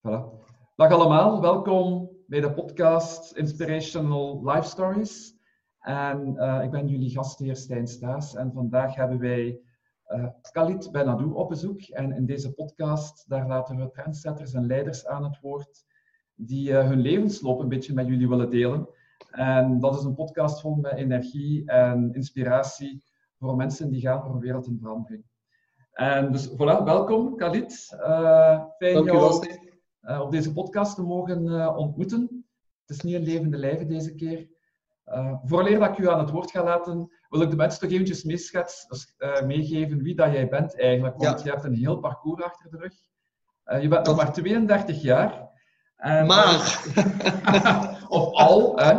Voilà. Dag allemaal, welkom bij de podcast Inspirational Life Stories. En uh, ik ben jullie gastheer Stijn Staes en vandaag hebben wij uh, Khalid Benadou op bezoek. En in deze podcast daar laten we trendsetters en leiders aan het woord die uh, hun levensloop een beetje met jullie willen delen. En dat is een podcast vol met energie en inspiratie voor mensen die gaan voor een wereld in verandering. En dus voilà, welkom Khalid. Uh, fijn jou uh, op deze podcast te mogen uh, ontmoeten. Het is niet een levende lijve deze keer. Vooraleer dat ik u aan het woord ga laten, wil ik de mensen toch eventjes meeschets, dus, meegeven wie dat jij bent eigenlijk. Want ja. je hebt een heel parcours achter de rug. je bent nog maar 32 jaar. En, maar! of al, hè.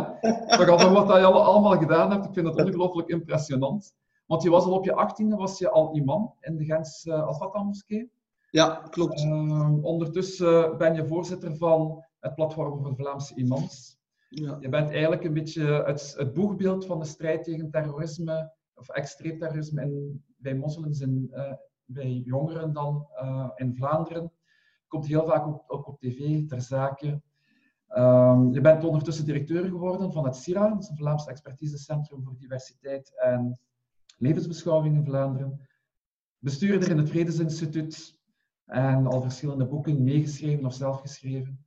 Toch wat je allemaal gedaan hebt, ik vind het ongelooflijk impressionant. Want je was al op je achttiende, was je al imam in de Gentse uh, Al-Fatah-moskee. Ja, klopt. Uh, ondertussen ben je voorzitter van het platform voor Vlaamse imams. Ja. Je bent eigenlijk een beetje het, het boegbeeld van de strijd tegen terrorisme, of extreem terrorisme in, bij moslims en uh, bij jongeren dan uh, in Vlaanderen. Komt heel vaak ook, ook op tv ter zake. Um, je bent ondertussen directeur geworden van het CIRA, een Vlaams expertisecentrum voor diversiteit en levensbeschouwing in Vlaanderen. Bestuurder in het Vredesinstituut en al verschillende boeken meegeschreven of zelf geschreven.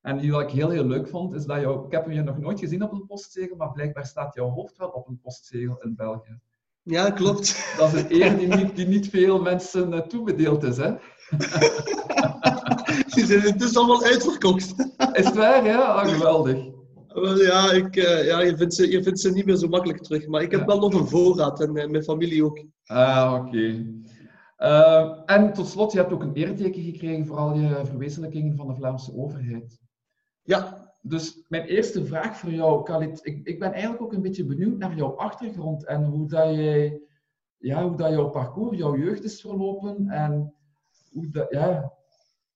En wat ik heel, heel leuk vond, is dat jou, ik heb je nog nooit gezien op een postzegel, maar blijkbaar staat jouw hoofd wel op een postzegel in België. Ja, klopt. Dat is een eer die niet, die niet veel mensen uh, toebedeeld is, hè? Die zijn intussen allemaal uitverkocht. Is het waar, ja? Ah, geweldig. Ja, ik, uh, ja je, vindt ze, je vindt ze niet meer zo makkelijk terug. Maar ik heb ja. wel nog een voorraad en uh, mijn familie ook. Ah, oké. Okay. Uh, en tot slot, je hebt ook een eerteken gekregen voor al je verwezenlijkingen van de Vlaamse overheid. Ja. Dus mijn eerste vraag voor jou, Khalid. Ik, ik ben eigenlijk ook een beetje benieuwd naar jouw achtergrond en hoe dat, jij, ja, hoe dat jouw parcours, jouw jeugd is verlopen. En hoe dat, ja,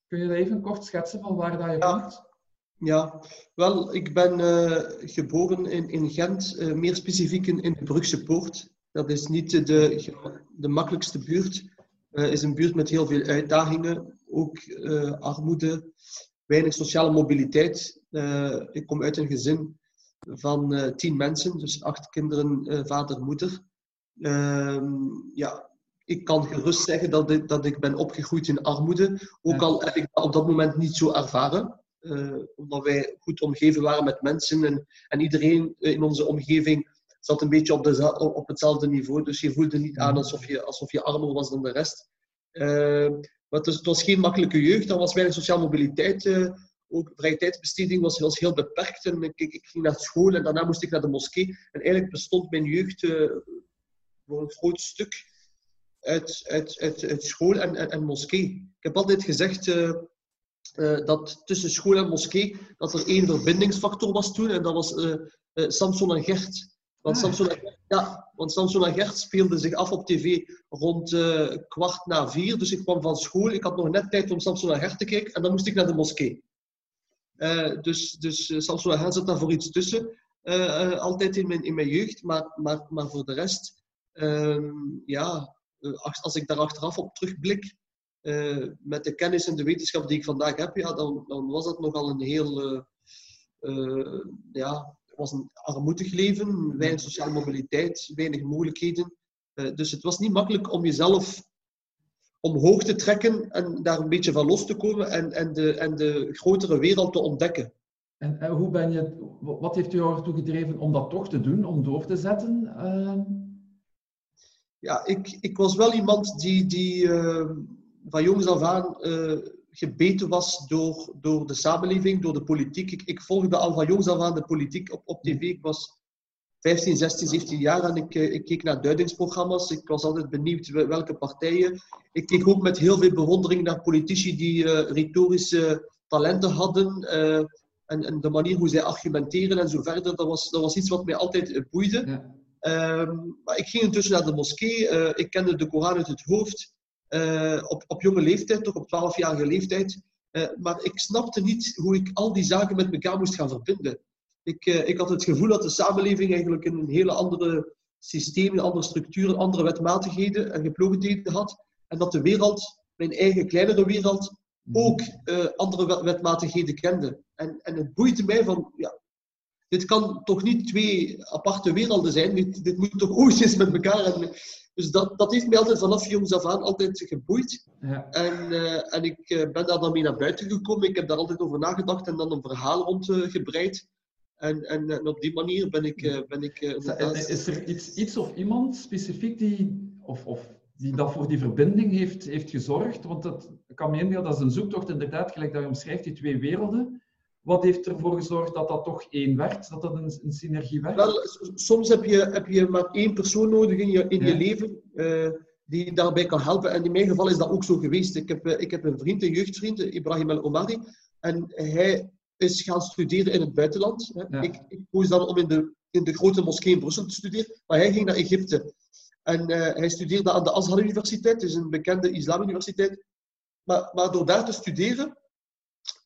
kun je dat even kort schetsen van waar dat je ja. komt? Ja, wel, ik ben uh, geboren in, in Gent, uh, meer specifiek in, in de Brugse Poort. Dat is niet de, de, makkelijkste buurt. Het uh, is een buurt met heel veel uitdagingen, ook armoede, weinig sociale mobiliteit. ik kom uit een gezin van tien mensen, dus acht kinderen, vader, moeder. Ehm, ja, ik kan gerust zeggen dat ik, dat ik ben opgegroeid in armoede, ook al heb ik dat op dat moment niet zo ervaren. Uh, omdat wij goed omgeven waren met mensen en, en iedereen in onze omgeving zat een beetje op, op hetzelfde niveau. Dus je voelde niet aan alsof je, alsof je armer was dan de rest. Uh, maar het was, het was, geen makkelijke jeugd, er was weinig sociale mobiliteit. Uh, ook vrije tijdsbesteding was, was heel beperkt. En ik, ging naar school en daarna moest ik naar de moskee. En eigenlijk bestond mijn jeugd voor een groot stuk uit, school en, en, moskee. Ik heb altijd gezegd dat tussen school en moskee dat er één verbindingsfactor was toen en dat was uh, uh, Samson en Gert. Want, ah. Samson en Gert, ja, want Samson en Gert speelden zich af op tv rond kwart na vier. Dus ik kwam van school, ik had nog net tijd om Samson en Gert te kijken en dan moest ik naar de moskee. dus dus Samson en Gert zat daar voor iets tussen, altijd in mijn, in mijn jeugd. Maar, maar, maar voor de rest, ehm, ja, als ik daar achteraf op terugblik, uh, met de kennis en de wetenschap die ik vandaag heb, ja, dan, dan was dat nogal een heel, uh, ja, was een armoedig leven, weinig sociale mobiliteit, weinig mogelijkheden. dus het was niet makkelijk om jezelf omhoog te trekken en daar een beetje van los te komen en, en, de, en de grotere wereld te ontdekken. En, en hoe ben je, wat heeft u ertoe gedreven om dat toch te doen, om door te zetten? Ja, ik, ik was wel iemand die, die van jongs af aan uh, gebeten was door, door de samenleving, door de politiek. Ik, ik, volgde al van jongs af aan de politiek op, op tv. Ik was 15, 16, 17 jaar en ik, uh, ik keek naar duidingsprogramma's. Ik was altijd benieuwd welke partijen. Ik keek ook met heel veel bewondering naar politici die uh, retorische talenten hadden. En, en, de manier hoe zij argumenteren en zo verder. Dat was, dat was iets wat mij altijd boeide. Ja. Um, maar ik ging intussen naar de moskee. ik kende de Koran uit het hoofd. Uh, op, op jonge leeftijd, toch op 12-jarige leeftijd. Uh, maar ik snapte niet hoe ik al die zaken met elkaar moest gaan verbinden. Ik, uh, ik had het gevoel dat de samenleving eigenlijk een hele andere systeem, een andere structuur, andere wetmatigheden en geplogenheden had. En dat de wereld, mijn eigen kleinere wereld, mhm. ook andere wetmatigheden kende. En, en het boeide mij van, ja, dit kan toch niet twee aparte werelden zijn, dit, dit moet toch oostjes met elkaar. En, dus dat, dat heeft mij altijd vanaf jongs af aan altijd geboeid. Ja. En, uh, en ik ben daar dan mee naar buiten gekomen. Ik heb daar altijd over nagedacht en dan een verhaal rond gebreid. En, en, en, op die manier ben ik. Ben ik is er iets, iets of iemand specifiek die, of, of die dat voor die verbinding heeft, heeft gezorgd? Want dat, kan me inbeelden, dat is een zoektocht inderdaad, gelijk dat je omschrijft, die twee werelden. Wat heeft ervoor gezorgd dat dat toch één werd, dat dat een, een synergie werd? Wel, soms heb je, heb je maar één persoon nodig in je, in je leven uh, die daarbij kan helpen. En in mijn geval is dat ook zo geweest. Ik heb, ik heb een vriend, een jeugdvriend, Ibrahim El Omari. En hij is gaan studeren in het buitenland. Ik, ik koos dan om in de, in de grote moskee in Brussel te studeren, maar hij ging naar Egypte. En uh, hij studeerde aan de Azhar Universiteit, dus een bekende islamuniversiteit. Maar, maar door daar te studeren,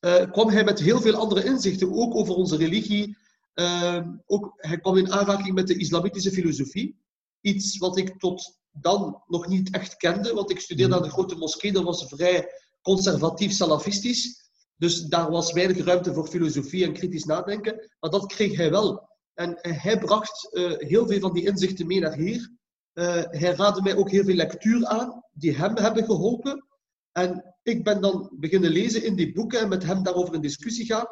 uh, kwam hij met heel veel andere inzichten, ook over onze religie. Uh, ook, hij kwam in aanraking met de islamitische filosofie. Iets wat ik tot dan nog niet echt kende, want ik studeerde aan de grote moskee, dat was vrij conservatief salafistisch. Dus daar was weinig ruimte voor filosofie en kritisch nadenken. Maar dat kreeg hij wel. En hij bracht uh, heel veel van die inzichten mee naar hier. Uh, hij raadde mij ook heel veel lectuur aan, die hem hebben geholpen. En ik ben dan beginnen lezen in die boeken en met hem daarover in discussie gaan.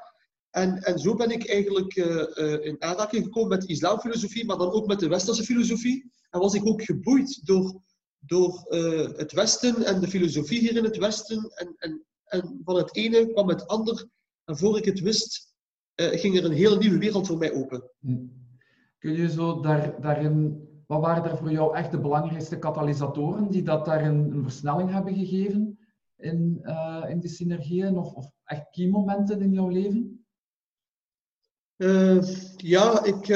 En, en zo ben ik eigenlijk uh, in aanraking gekomen met islamfilosofie, maar dan ook met de westerse filosofie. En was ik ook geboeid door, door het Westen en de filosofie hier in het Westen. En, en en van het ene kwam het ander. En voor ik het wist, ging er een hele nieuwe wereld voor mij open. Hm. Kun je zo daar, daarin, wat waren daar voor jou echt de belangrijkste katalysatoren die dat daar een, een versnelling hebben gegeven in, uh, in die synergieën of, of echt key momenten in jouw leven? Uh, ja, ik,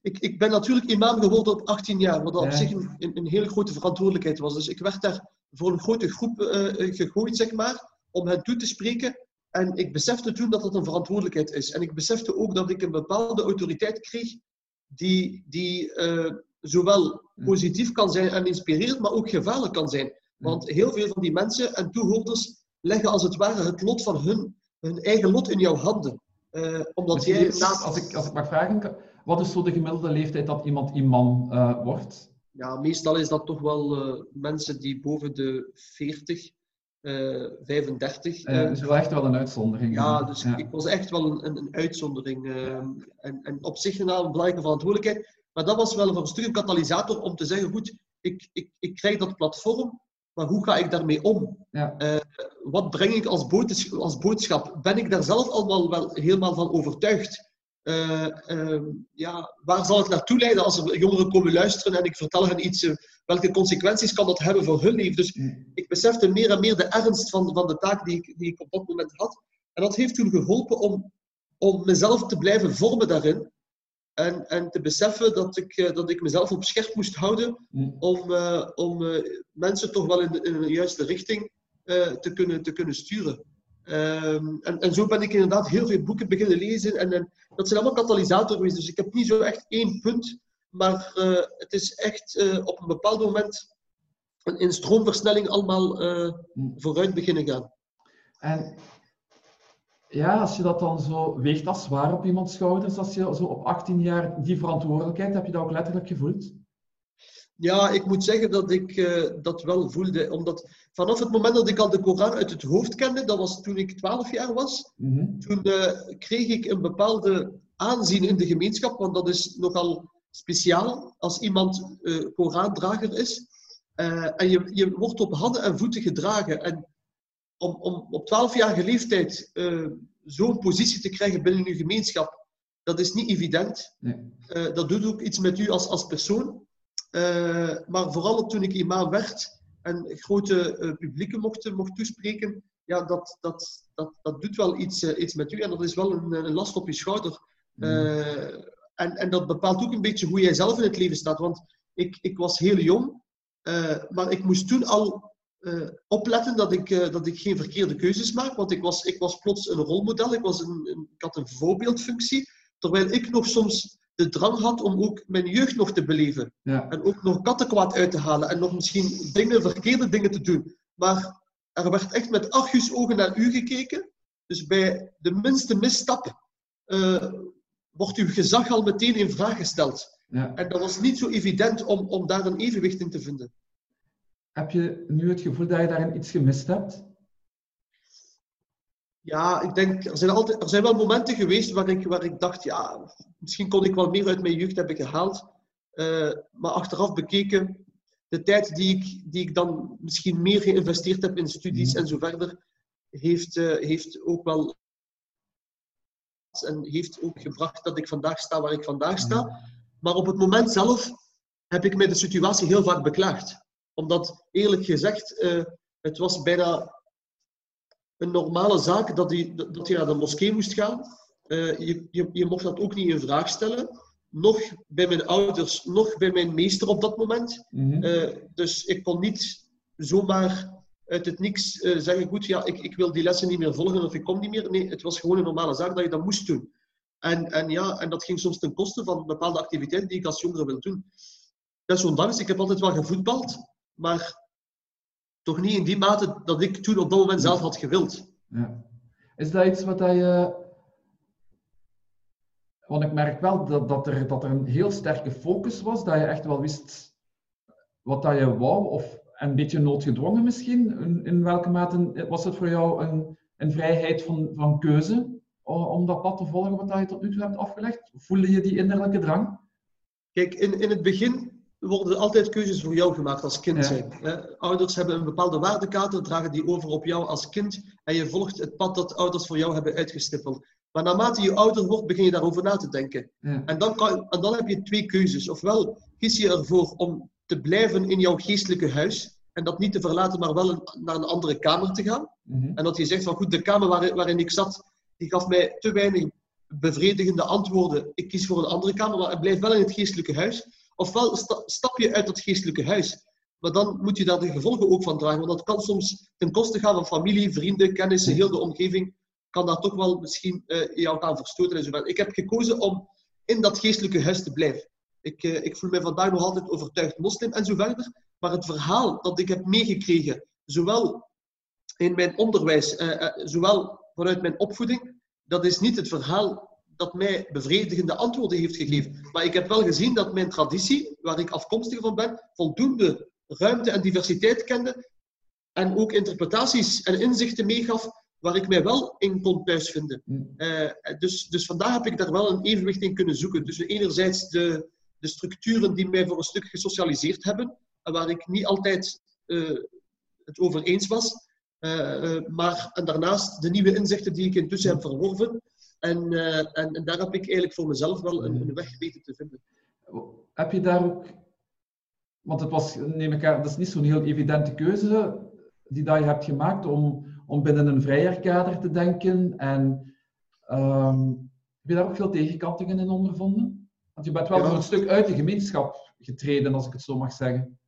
ik, ik ben natuurlijk imam geworden op 18 jaar, wat op zich een, een, hele grote verantwoordelijkheid was. Dus ik werd daar voor een grote groep gegooid, zeg maar om hen toe te spreken. En ik besefte toen dat dat een verantwoordelijkheid is. En ik besefte ook dat ik een bepaalde autoriteit kreeg die, die zowel positief kan zijn en inspirerend, maar ook gevaarlijk kan zijn. Want heel veel van die mensen en toehoorders leggen als het ware het lot van hun, hun eigen lot in jouw handen. Uh, omdat jij naast... als, ik, als ik mag vragen, wat is zo de gemiddelde leeftijd dat iemand imam uh, wordt? Ja, meestal is dat toch wel mensen die boven de 40 35. Uh, uh, is wel echt wel een uitzondering. Ja, dus ik was echt wel een, een, een uitzondering. En, en op zich een belangrijke verantwoordelijkheid. Maar dat was wel voor een stuk een katalysator om te zeggen, goed, ik, ik, ik krijg dat platform, maar hoe ga ik daarmee om? Ja. Eh, wat breng ik als, als boodschap? Ben ik daar zelf allemaal wel helemaal van overtuigd? Uh, uh, ja, waar zal het naartoe leiden als er jongeren komen luisteren en ik vertel hen iets? Uh, welke consequenties kan dat hebben voor hun leven? Dus mm. ik besefte meer en meer de ernst van, van de taak die ik, die ik op dat moment had. En dat heeft toen geholpen om, om mezelf te blijven vormen daarin. En, en te beseffen dat ik, dat ik mezelf op scherp moest houden mm. om, om mensen toch wel in de, in de juiste richting te, kunnen, te kunnen sturen. Um, en, en, zo ben ik inderdaad heel veel boeken beginnen lezen. En, en dat zijn allemaal katalysator geweest. Dus ik heb niet zo echt één punt. Maar het is echt op een bepaald moment in stroomversnelling allemaal uh, vooruit beginnen gaan. En ja, als je dat dan zo weegt als zwaar op iemands schouders, als je zo op 18 jaar die verantwoordelijkheid, heb je dat ook letterlijk gevoeld? Ja, ik moet zeggen dat ik uh, dat wel voelde. Omdat vanaf het moment dat ik al de Koran uit het hoofd kende, dat was toen ik 12 jaar was, mm toen uh, kreeg ik een bepaalde aanzien in de gemeenschap, want dat is nogal speciaal als iemand uh, Korandrager is. en je, je wordt op handen en voeten gedragen. En om, om op 12-jarige leeftijd zo'n positie te krijgen binnen je gemeenschap, dat is niet evident. Nee. dat doet ook iets met u als, als persoon. Uh, maar vooral toen ik imam werd en grote publieken mocht, mocht toespreken, ja, dat, dat, dat, dat doet wel iets, iets met u en dat is wel een, een last op je schouder. Mm. en, en dat bepaalt ook een beetje hoe jij zelf in het leven staat. Want ik, ik was heel jong, maar ik moest toen al opletten dat ik, dat ik geen verkeerde keuzes maak. Want ik was, ik was plots een rolmodel, ik, was een, een, ik had een voorbeeldfunctie. Terwijl ik nog soms de drang had om ook mijn jeugd nog te beleven. Ja. En ook nog kattenkwaad uit te halen. En nog misschien dingen, verkeerde dingen te doen. Maar er werd echt met argusogen naar u gekeken. Dus bij de minste misstap uh, wordt uw gezag al meteen in vraag gesteld. Ja. En dat was niet zo evident om, om daar een evenwicht in te vinden. Heb je nu het gevoel dat je daarin iets gemist hebt? Ja, ik denk, er zijn, altijd, er zijn wel momenten geweest waar ik, waar ik dacht, ja, misschien kon ik wel meer uit mijn jeugd hebben gehaald. Uh, maar achteraf bekeken, de tijd die ik, die ik dan misschien meer geïnvesteerd heb in studies mhm. en zo verder, heeft, uh, heeft ook wel en heeft ook gebracht dat ik vandaag sta waar ik vandaag sta. Mhm. Maar op het moment zelf heb ik mij de situatie heel vaak beklaagd. Omdat, eerlijk gezegd, uh, het was bijna een normale zaak dat je, dat je naar de moskee moest gaan. Uh, je, je, je mocht dat ook niet in vraag stellen. Nog bij mijn ouders, nog bij mijn meester op dat moment. Mm dus ik kon niet zomaar uit het niks zeggen, goed, ja, ik, ik wil die lessen niet meer volgen of ik kom niet meer. Nee, het was gewoon een normale zaak dat je dat moest doen. En, en, ja, en dat ging soms ten koste van bepaalde activiteiten die ik als jongere wil doen. Desondanks, ik heb altijd wel gevoetbald, maar toch niet in die mate dat ik toen op dat moment zelf had gewild. Ja. Is dat iets wat je. Want ik merk wel dat, dat, er, dat er een heel sterke focus was, dat je echt wel wist wat dat je wou, of een beetje noodgedwongen misschien. In, in welke mate was het voor jou een, een vrijheid van, van keuze om dat pad te volgen wat je tot nu toe hebt afgelegd? Voelde je die innerlijke drang? Kijk, in, in het begin worden er altijd keuzes voor jou gemaakt als kind zijn. Ouders hebben een bepaalde waardekaart, dragen die over op jou als kind en je volgt het pad dat ouders voor jou hebben uitgestippeld. Maar naarmate je ouder wordt, begin je daarover na te denken. En, dan kan, en dan heb je twee keuzes. Ofwel kies je ervoor om te blijven in jouw geestelijke huis en dat niet te verlaten, maar wel naar een andere kamer te gaan. Mhm. En dat je zegt van goed, de kamer waarin, waarin ik zat, die gaf mij te weinig bevredigende antwoorden. Ik kies voor een andere kamer, maar ik blijf wel in het geestelijke huis. Ofwel stap je uit dat geestelijke huis. Maar dan moet je daar de gevolgen ook van dragen. Want dat kan soms ten koste gaan van familie, vrienden, kennissen, heel de omgeving. Kan dat toch wel misschien uh, jou gaan verstoten en zo Ik heb gekozen om in dat geestelijke huis te blijven. Ik, uh, ik voel mij vandaag nog altijd overtuigd moslim en zo verder. Maar het verhaal dat ik heb meegekregen, zowel in mijn onderwijs, uh, zowel vanuit mijn opvoeding, dat is niet het verhaal dat mij bevredigende antwoorden heeft gegeven. Maar ik heb wel gezien dat mijn traditie, waar ik afkomstig van ben, voldoende ruimte en diversiteit kende. En ook interpretaties en inzichten meegaf waar ik mij wel in kon thuisvinden. Uh, dus, dus vandaag heb ik daar wel een evenwicht in kunnen zoeken. Dus enerzijds de, de structuren die mij voor een stuk gesocialiseerd hebben, en waar ik niet altijd uh, het over eens was. Uh, maar en daarnaast de nieuwe inzichten die ik intussen heb verworven, en, uh, en, en, daar heb ik eigenlijk voor mezelf wel een, een, weg weten te vinden. Heb je daar ook, want het was, neem ik aan, dat is niet zo'n heel evidente keuze die dat je hebt gemaakt om, om binnen een vrijer kader te denken. En um, heb je daar ook veel tegenkantingen in ondervonden? Want je bent wel ja. voor een stuk uit de gemeenschap getreden, als ik het zo mag zeggen.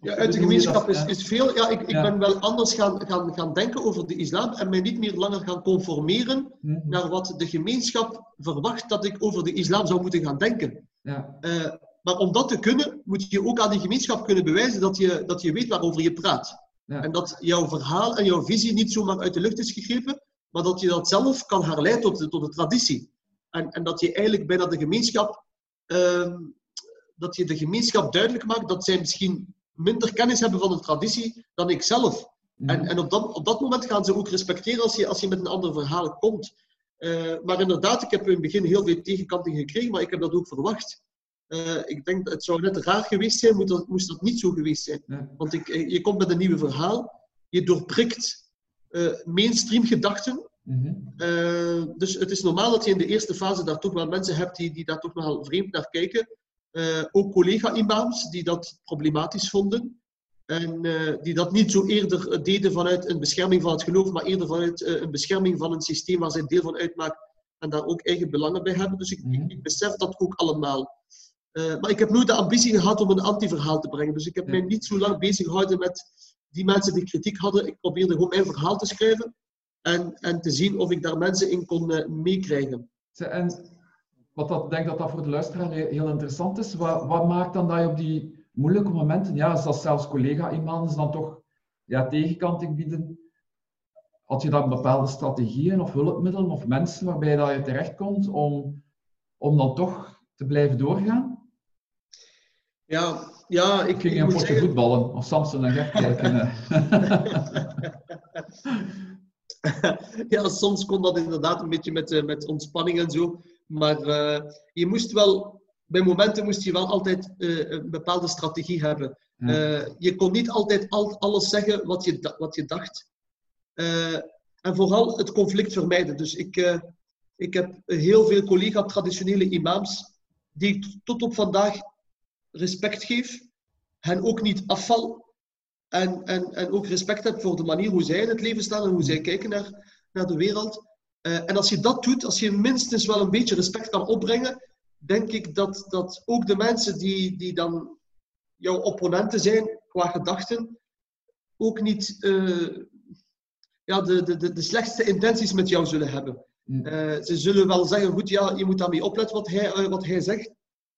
Ja, uit de gemeenschap is, is veel. Ja, ik, ik ben wel anders gaan, gaan, gaan denken over de islam en mij niet meer langer gaan conformeren naar wat de gemeenschap verwacht dat ik over de islam zou moeten gaan denken. Ja. Uh, maar om dat te kunnen, moet je ook aan die gemeenschap kunnen bewijzen dat je, dat je weet waarover je praat. Ja. En dat jouw verhaal en jouw visie niet zomaar uit de lucht is gegrepen, maar dat je dat zelf kan herleiden tot de, tot de traditie. En, en dat je eigenlijk bijna de gemeenschap, uh, dat je de gemeenschap duidelijk maakt dat zij misschien minder kennis hebben van de traditie dan ik zelf. En, mhm. en op, dat, op dat moment gaan ze ook respecteren als je, als je met een ander verhaal komt. Uh, maar inderdaad, ik heb in het begin heel veel tegenkanting gekregen, maar ik heb dat ook verwacht. Uh, ik denk dat het zou net raar geweest zijn, moest dat, moest dat niet zo geweest zijn. Want ik, eh, je komt met een nieuw verhaal, je doorprikt uh, mainstream gedachten. Mm dus het is normaal dat je in de eerste fase daar toch wel mensen hebt die, die daar toch nogal vreemd naar kijken. Uh, ook collega-imams die dat problematisch vonden. En uh, die dat niet zo eerder deden vanuit een bescherming van het geloof, maar eerder vanuit uh, een bescherming van een systeem waar zij deel van uitmaken en daar ook eigen belangen bij hebben. Dus ik, mm ik besef dat ook allemaal. maar ik heb nooit de ambitie gehad om een anti-verhaal te brengen. Dus ik heb mij niet zo lang bezig gehouden met die mensen die kritiek hadden. Ik probeerde gewoon mijn verhaal te schrijven en, en te zien of ik daar mensen in kon meekrijgen. En wat dat, denk dat dat voor de luisteraar heel interessant is. Wat, wat maakt dan dat je op die moeilijke momenten, ja, als zelfs collega-imams dan toch ja, tegenkanting bieden, had je dan bepaalde strategieën of hulpmiddelen of mensen waarbij dat je terechtkomt om, om dan toch te blijven doorgaan? Ja, ja ik, ging een potje zeggen... voetballen of Samson en Gert kijken. ja, soms kon dat inderdaad een beetje met, uh, met ontspanning en zo. Maar uh, je moest wel, bij momenten moest je wel altijd uh, een bepaalde strategie hebben. je kon niet altijd al, alles zeggen wat je, wat je dacht. en vooral het conflict vermijden. Dus ik, ik heb heel veel collega-traditionele imams die ik tot op vandaag respect geef. Hen ook niet afval. En, en, en ook respect heb voor de manier hoe zij in het leven staan en hoe zij kijken naar, naar de wereld. Uh, en als je dat doet, als je minstens wel een beetje respect kan opbrengen, denk ik dat, dat ook de mensen die, die dan jouw opponenten zijn qua gedachten, ook niet uh, ja, de, de, de, slechtste intenties met jou zullen hebben. Uh, ze zullen wel zeggen, goed, ja, je moet daarmee opletten wat hij, wat hij zegt.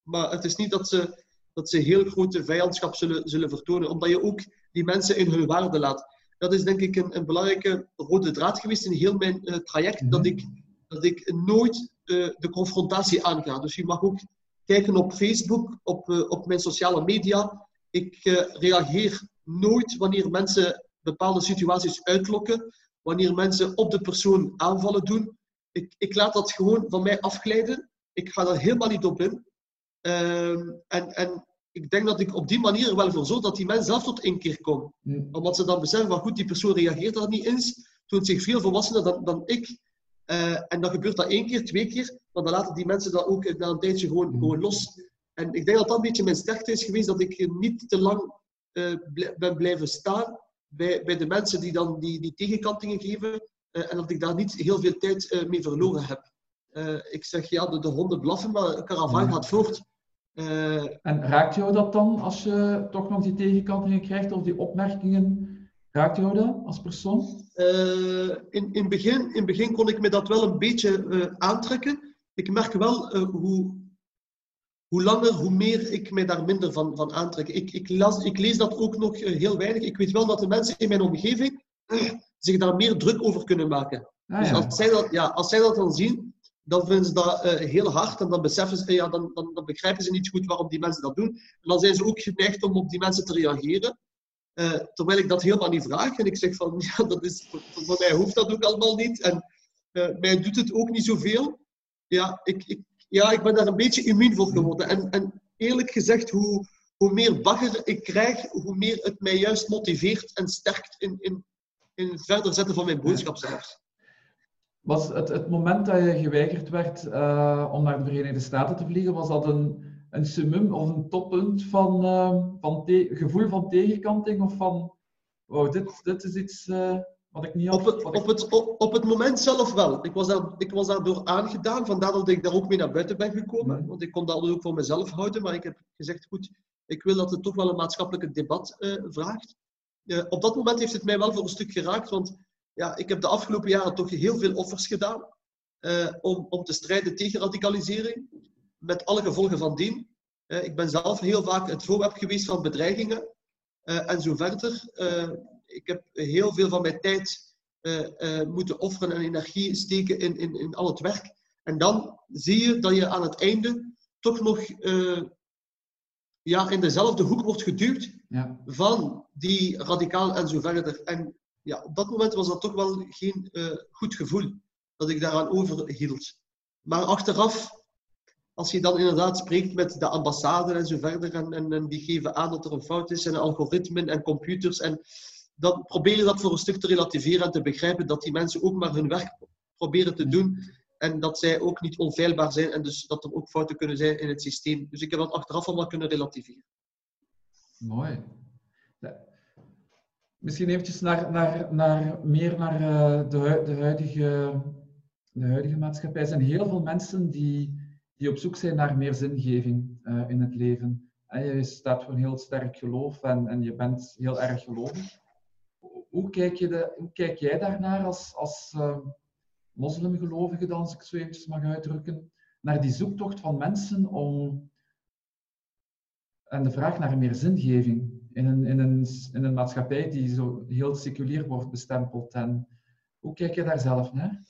Maar het is niet dat ze, dat ze heel grote vijandschap zullen, zullen vertonen, omdat je ook die mensen in hun waarde laat. Dat is denk ik een, een belangrijke rode draad geweest in heel mijn uh, traject, -hmm. dat, ik, dat ik nooit uh, de confrontatie aanga. Dus je mag ook kijken op Facebook, op, uh, op mijn sociale media. Ik reageer nooit wanneer mensen bepaalde situaties uitlokken, wanneer mensen op de persoon aanvallen doen. Ik, ik laat dat gewoon van mij afglijden. Ik ga daar helemaal niet op in. Ehm, en, en ik denk dat ik op die manier er wel voor zorg dat die mensen zelf tot inkeer komen. Omdat ze dan beseffen van goed, die persoon reageert daar niet eens, doet zich veel volwassener dan, dan ik. Uh, en dan gebeurt dat één keer, twee keer, maar dan laten die mensen dat ook na een tijdje gewoon, gewoon los. En ik denk dat dat een beetje mijn sterkte is geweest, dat ik niet te lang uh, ben blijven staan bij, bij de mensen die dan die, die tegenkantingen geven. Uh, en dat ik daar niet heel veel tijd mee verloren heb. ik zeg ja, de, de honden blaffen, maar de caravan mm. gaat voort. Uh, en raakt jou dat dan als je toch nog die tegenkantingen krijgt of die opmerkingen? Raakt jou dat als persoon? Uh, in, in, begin, in begin kon ik me dat wel een beetje uh, aantrekken. Ik merk wel hoe, hoe langer, hoe meer ik mij daar minder van, van aantrek. Ik, ik, las, ik lees dat ook nog heel weinig. Ik weet wel dat de mensen in mijn omgeving zich daar meer druk over kunnen maken. Ah, dus als, zij dat, ja, als zij dat dan zien, dan vinden ze dat uh, heel hard en dan beseffen ze, ja, dan, dan, dan, begrijpen ze niet goed waarom die mensen dat doen. En dan zijn ze ook geneigd om op die mensen te reageren. Uh, terwijl ik dat helemaal niet vraag. En ik zeg van, ja, dat is, voor mij hoeft dat ook allemaal niet. En uh, mij doet het ook niet zoveel. Ja, ik, ik, ja, ik ben daar een beetje immuun voor geworden. En, en eerlijk gezegd, hoe, hoe meer bagger ik krijg, hoe meer het mij juist motiveert en sterkt in, in, in het verder zetten van mijn boodschapsreis. Was het, het moment dat je geweigerd werd uh, om naar de Verenigde Staten te vliegen, was dat een, een summum of een toppunt van, uh, van gevoel van tegenkanting of van, wow, dit, dit is iets uh, wat ik niet had? Op het, op, het, op, op, het moment zelf wel. Ik was, daar, ik was daardoor aangedaan, vandaar dat ik daar ook mee naar buiten ben gekomen. Mm. Want ik kon dat ook voor mezelf houden, maar ik heb gezegd, goed, ik wil dat het toch wel een maatschappelijk debat vraagt. op dat moment heeft het mij wel voor een stuk geraakt, want ja, ik heb de afgelopen jaren toch heel veel offers gedaan uh, om, om te strijden tegen radicalisering, met alle gevolgen van dien. Uh, ik ben zelf heel vaak het voorwerp geweest van bedreigingen uh, en zo verder. ik heb heel veel van mijn tijd moeten offeren en energie steken in, in, in al het werk. En dan zie je dat je aan het einde toch nog ja, in dezelfde hoek wordt geduwd ja. van die radicaal en zo verder. En ja, op dat moment was dat toch wel geen uh, goed gevoel dat ik daaraan overhield. Maar achteraf, als je dan inderdaad spreekt met de ambassade en zo verder, en, en, en, die geven aan dat er een fout is, en algoritmen en computers, en dan probeer je dat voor een stuk te relativeren en te begrijpen dat die mensen ook maar hun werk proberen te doen. En dat zij ook niet onfeilbaar zijn en dus dat er ook fouten kunnen zijn in het systeem. Dus ik heb dat achteraf allemaal kunnen relativeren. Mooi. Misschien eventjes naar, naar, naar, meer naar uh, de, de, huidige, de huidige maatschappij. Er zijn heel veel mensen die, die op zoek zijn naar meer zingeving uh, in het leven. En je staat voor een heel sterk geloof en, en je bent heel erg gelovig. Hoe kijk, je de, kijk jij daarnaar als, als uh, moslimgelovige, dan, als ik zo eventjes mag uitdrukken, naar die zoektocht van mensen om, en de vraag naar meer zingeving in, een, in, een, in een maatschappij die zo heel seculier wordt bestempeld. En hoe kijk je daar zelf naar?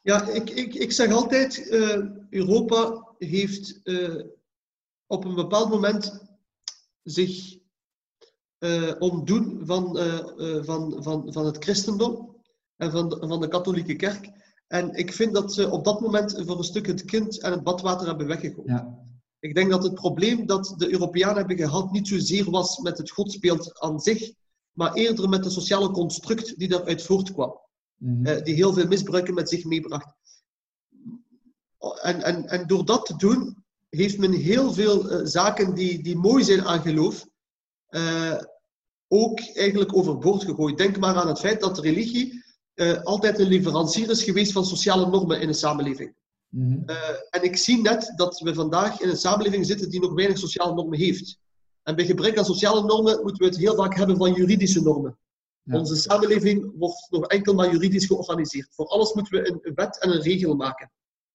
Ja, ik, ik, ik zeg altijd, uh, Europa heeft uh, op een bepaald moment zich uh, ontdoen van, van, van, van het christendom en van de, van de katholieke kerk. En ik vind dat ze op dat moment voor een stuk het kind en het badwater hebben weggegooid. Ja. Ik denk dat het probleem dat de Europeanen hebben gehad niet zozeer was met het godsbeeld aan zich, maar eerder met de sociale construct die daaruit voortkwam. Mm die heel veel misbruiken met zich meebracht. En, en, en door dat te doen, heeft men heel veel uh, zaken die, die mooi zijn aan geloof, uh, ook eigenlijk overboord gegooid. Denk maar aan het feit dat religie uh, altijd een leverancier is geweest van sociale normen in een samenleving. Mm -hmm. en ik zie net dat we vandaag in een samenleving zitten die nog weinig sociale normen heeft. En bij gebrek aan sociale normen moeten we het heel vaak hebben van juridische normen. Ja. Onze samenleving wordt nog enkel maar juridisch georganiseerd. Voor alles moeten we een wet en een regel maken.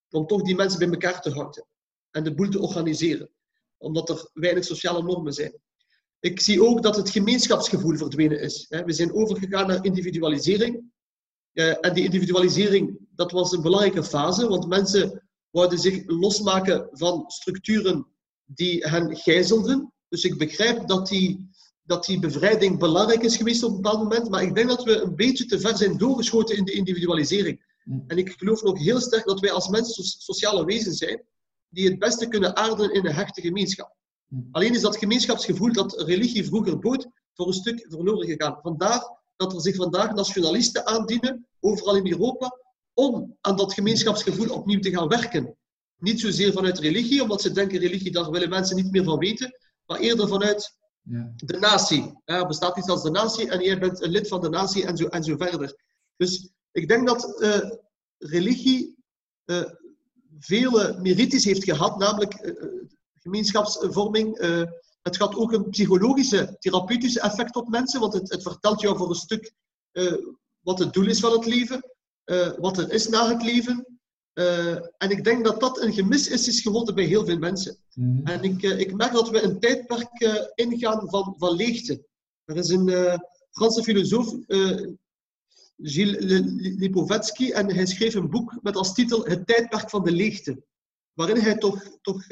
Om toch die mensen bij elkaar te houden. En de boel te organiseren. Omdat er weinig sociale normen zijn. Ik zie ook dat het gemeenschapsgevoel verdwenen is. We zijn overgegaan naar individualisering. En die individualisering, dat was een belangrijke fase. Want mensen wouden zich losmaken van structuren die hen gijzelden. Dus ik begrijp dat die dat die bevrijding belangrijk is geweest op een bepaald moment. Maar ik denk dat we een beetje te ver zijn doorgeschoten in de individualisering. Mm. En ik geloof nog heel sterk dat wij als mensen sociale wezens zijn, die het beste kunnen aarden in een hechte gemeenschap. Mm. Alleen is dat gemeenschapsgevoel dat religie vroeger bood, voor een stuk verloren gegaan. Vandaar dat er zich vandaag nationalisten aandienen, overal in Europa, om aan dat gemeenschapsgevoel opnieuw te gaan werken. Niet zozeer vanuit religie, omdat ze denken religie, daar willen mensen niet meer van weten, maar eerder vanuit ja. De natie. Er bestaat iets als de natie en jij bent een lid van de natie en zo, en zo verder. Dus ik denk dat uh, religie uh, vele merites heeft gehad, namelijk uh, gemeenschapsvorming. Het gaat ook een psychologische, therapeutische effect op mensen, want het, het vertelt jou voor een stuk wat het doel is van het leven, wat er is na het leven. Uh, en ik denk dat dat een gemis is, is geworden bij heel veel mensen. Mm -hmm. En ik, ik merk dat we een tijdperk ingaan van, van leegte. Er is een Franse filosoof, Gilles Lipovetsky, en hij schreef een boek met als titel Het tijdperk van de leegte. Waarin hij toch, toch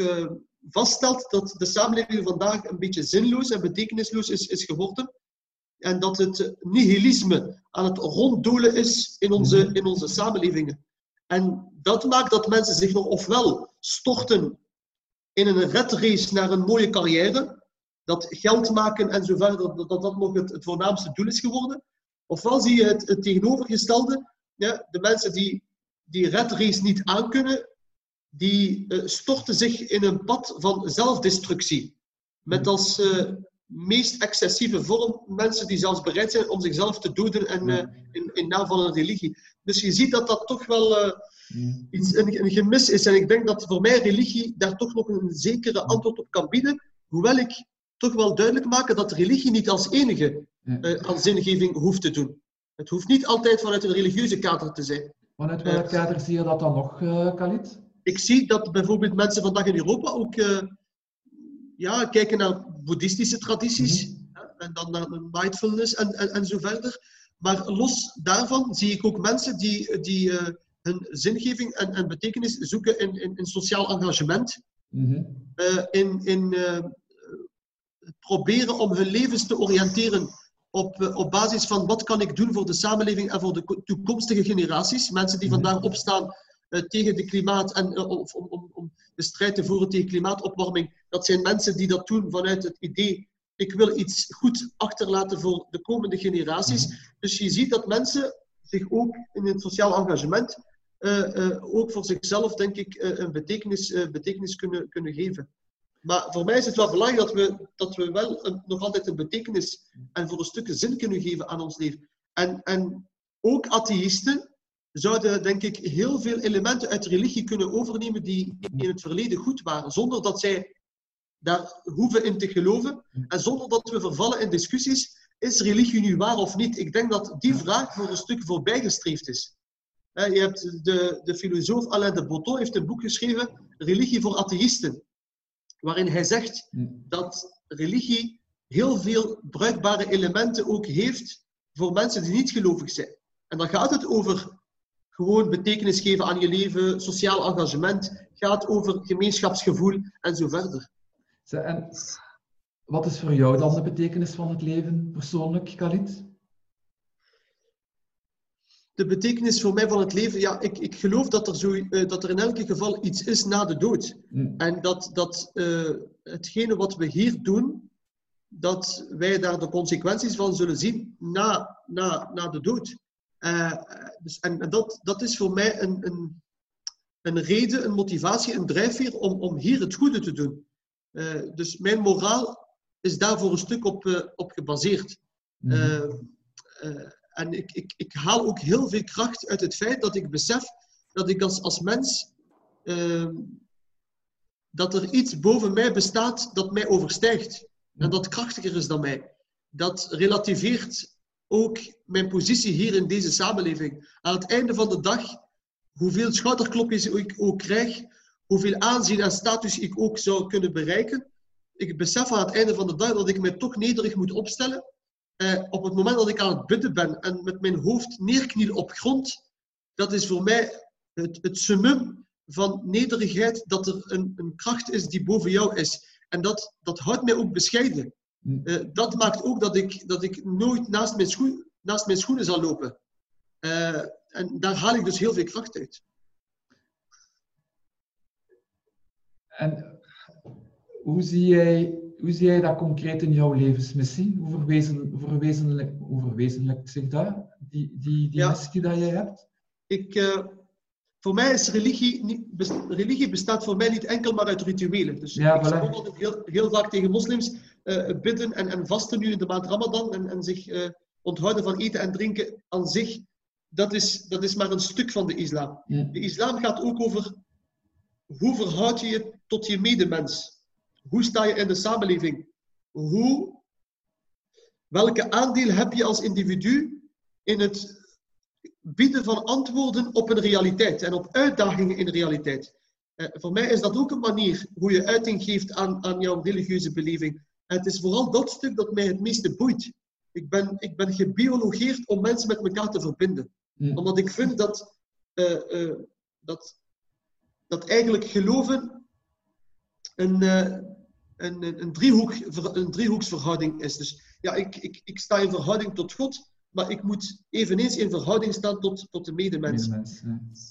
vaststelt dat de samenleving vandaag een beetje zinloos en betekenisloos is, is geworden. En dat het nihilisme aan het ronddolen is in onze, mhm. in onze samenlevingen. En dat maakt dat mensen zich nog ofwel storten in een redrace naar een mooie carrière, dat geld maken en zo verder, dat dat, nog het, het, voornaamste doel is geworden. Ofwel zie je het, het tegenovergestelde, ja, de mensen die die redrace niet aankunnen, die uh, storten zich in een pad van zelfdestructie. Met als uh, meest excessieve vorm mensen die zelfs bereid zijn om zichzelf te doden en, uh, in, in naam van een religie. Dus je ziet dat dat toch wel uh, iets, een, een, gemis is. En ik denk dat voor mij religie daar toch nog een zekere antwoord op kan bieden. Hoewel ik toch wel duidelijk maak dat religie niet als enige uh, aan zingeving hoeft te doen. Het hoeft niet altijd vanuit een religieuze kader te zijn. Vanuit welk kader zie je dat dan nog, uh, Khalid? Ik zie dat bijvoorbeeld mensen vandaag in Europa ook ja, kijken naar boeddhistische tradities. Mm -hmm. En dan naar mindfulness en, en, en zo verder. Maar los daarvan zie ik ook mensen die, die uh, hun zingeving en, en, betekenis zoeken in, in, in sociaal engagement. Mm -hmm. uh, in in proberen om hun levens te oriënteren op, op basis van wat kan ik doen voor de samenleving en voor de toekomstige generaties. Mensen die -hmm. vandaag opstaan tegen de klimaat en om, om, om de strijd te voeren tegen klimaatopwarming. Dat zijn mensen die dat doen vanuit het idee ik wil iets goed achterlaten voor de komende generaties. Dus je ziet dat mensen zich ook in het sociaal engagement uh, ook voor zichzelf, denk ik, een betekenis, betekenis kunnen, kunnen geven. Maar voor mij is het wel belangrijk dat we, dat we wel nog altijd een betekenis en voor een stukje zin kunnen geven aan ons leven. En, en ook atheïsten zouden, denk ik, heel veel elementen uit religie kunnen overnemen die in het verleden goed waren, zonder dat zij daar hoeven in te geloven. En zonder dat we vervallen in discussies, is religie nu waar of niet? Ik denk dat die vraag voor een stuk voorbijgestreefd is. Je hebt de, de filosoof Alain de Botton heeft een boek geschreven, Religie voor atheïsten, waarin hij zegt dat religie heel veel bruikbare elementen ook heeft voor mensen die niet gelovig zijn. En dan gaat het over gewoon betekenis geven aan je leven, sociaal engagement, gaat over gemeenschapsgevoel en zo verder. En wat is voor jou dan de betekenis van het leven persoonlijk, Khalid? De betekenis voor mij van het leven, ja, ik, ik geloof dat er, zo, uh, dat er in elk geval iets is na de dood. Mm. En dat, dat uh, hetgene wat we hier doen, dat wij daar de consequenties van zullen zien na, na, na de dood. Uh, dus, en, en dat, dat is voor mij een, een, een reden, een motivatie, een drijfveer om, om hier het goede te doen. dus mijn moraal is daar voor een stuk op, uh, op gebaseerd. Mm -hmm. en ik, ik, ik haal ook heel veel kracht uit het feit dat ik besef dat ik als, als mens ehm, dat er iets boven mij bestaat dat mij overstijgt. En dat krachtiger is dan mij. Dat relativeert ook mijn positie hier in deze samenleving. Aan het einde van de dag, hoeveel schouderklopjes ik ook krijg, hoeveel aanzien en status ik ook zou kunnen bereiken, ik besef aan het einde van de dag dat ik mij toch nederig moet opstellen. Eh, op het moment dat ik aan het bidden ben en met mijn hoofd neerkniel op grond, dat is voor mij het, het summum van nederigheid, dat er een, een kracht is die boven jou is. En dat, dat houdt mij ook bescheiden. Uh, dat maakt ook dat ik, dat ik nooit naast mijn, schoen, naast mijn schoenen zal lopen. Uh, en daar haal ik dus heel veel kracht uit. En hoe zie jij, hoe zie jij dat concreet in jouw levensmissie? Hoe, verwezen, verwezenlijk, hoe verwezenlijkt zich dat, die, die, die missie die jij hebt? Ik, uh, voor mij is religie, niet, religie bestaat voor mij niet enkel maar uit rituelen. Dus ja, ik zeg heel, heel vaak tegen moslims bidden en, en vasten nu in de maand Ramadan en, en zich uh, onthouden van eten en drinken aan zich. Dat is, dat is maar een stuk van de islam. Ja. De islam gaat ook over hoe verhoud je je tot je medemens. Hoe sta je in de samenleving? Hoe, welke aandeel heb je als individu in het bieden van antwoorden op een realiteit en op uitdagingen in de realiteit? Uh, voor mij is dat ook een manier hoe je uiting geeft aan, aan jouw religieuze beleving. Het is vooral dat stuk dat mij het meeste boeit. Ik ben, ik ben gebiologeerd om mensen met elkaar te verbinden. Mm. Omdat ik vind dat, uh, uh, dat, dat eigenlijk geloven een, een, een, driehoek, een driehoeksverhouding is. Dus ja, ik, ik, ik sta in verhouding tot God, maar ik moet eveneens in verhouding staan tot, tot de medemens.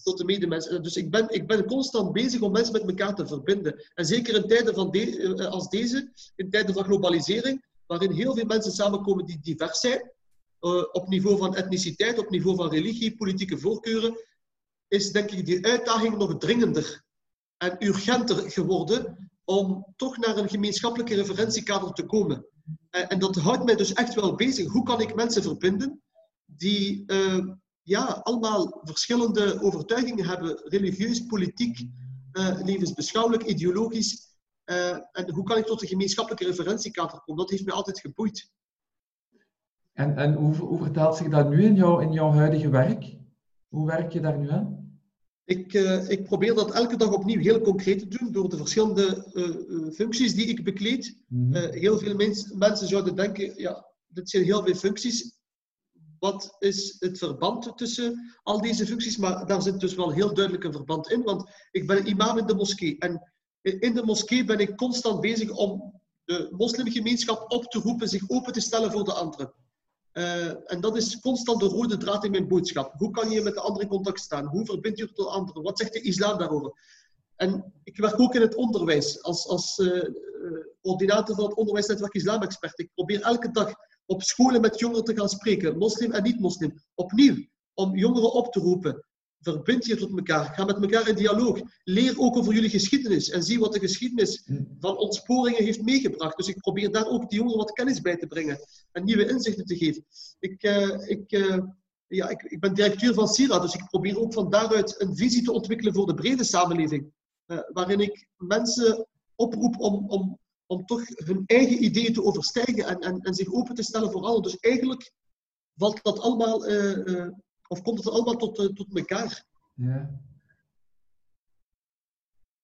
Tot de medemens. Dus ik ben, ik ben constant bezig om mensen met elkaar te verbinden. En zeker in tijden van de, eh, als deze, in tijden van globalisering, waarin heel veel mensen samenkomen die divers zijn, uh, op niveau van etniciteit, op niveau van religie, politieke voorkeuren, is denk ik die uitdaging nog dringender en urgenter geworden om toch naar een gemeenschappelijke referentiekader te komen. En, en, dat houdt mij dus echt wel bezig. Hoe kan ik mensen verbinden die uh, ja, allemaal verschillende overtuigingen hebben, religieus, politiek, uh, levensbeschouwelijk, ideologisch. En hoe kan ik tot een gemeenschappelijke referentiekader komen? Dat heeft mij altijd geboeid. En, en hoe, vertaalt zich dat nu in, in jouw huidige werk? Hoe werk je daar nu aan? Ik, uh, ik, probeer dat elke dag opnieuw heel concreet te doen door de verschillende uh, functies die ik bekleed. Mm -hmm. heel veel mens, mensen zouden denken, ja, dit zijn heel veel functies. Wat is het verband tussen al deze functies? Maar daar zit dus wel heel duidelijk een verband in, want ik ben imam in de moskee. En in de moskee ben ik constant bezig om de moslimgemeenschap op te roepen zich open te stellen voor de anderen. Uh, en dat is constant de rode draad in mijn boodschap. Hoe kan je met de anderen in contact staan? Hoe verbind je je tot anderen? Wat zegt de islam daarover? En ik werk ook in het onderwijs als, als uh, coördinator van het onderwijsnetwerk Islam-expert. Ik probeer elke dag op scholen met jongeren te gaan spreken, moslim en niet-moslim. Opnieuw, om jongeren op te roepen verbind je tot elkaar. Ga met elkaar in dialoog. Leer ook over jullie geschiedenis en zie wat de geschiedenis van ontsporingen heeft meegebracht. Dus ik probeer daar ook die jongeren wat kennis bij te brengen en nieuwe inzichten te geven. Ik, uh, ik, uh, ja, ik, ik, ben directeur van SIRA, dus ik probeer ook van daaruit een visie te ontwikkelen voor de brede samenleving. Uh, waarin ik mensen oproep om, om, om toch hun eigen ideeën te overstijgen en, en, en zich open te stellen voor allen. Dus eigenlijk valt dat allemaal of komt het allemaal tot, uh, tot elkaar? Ja.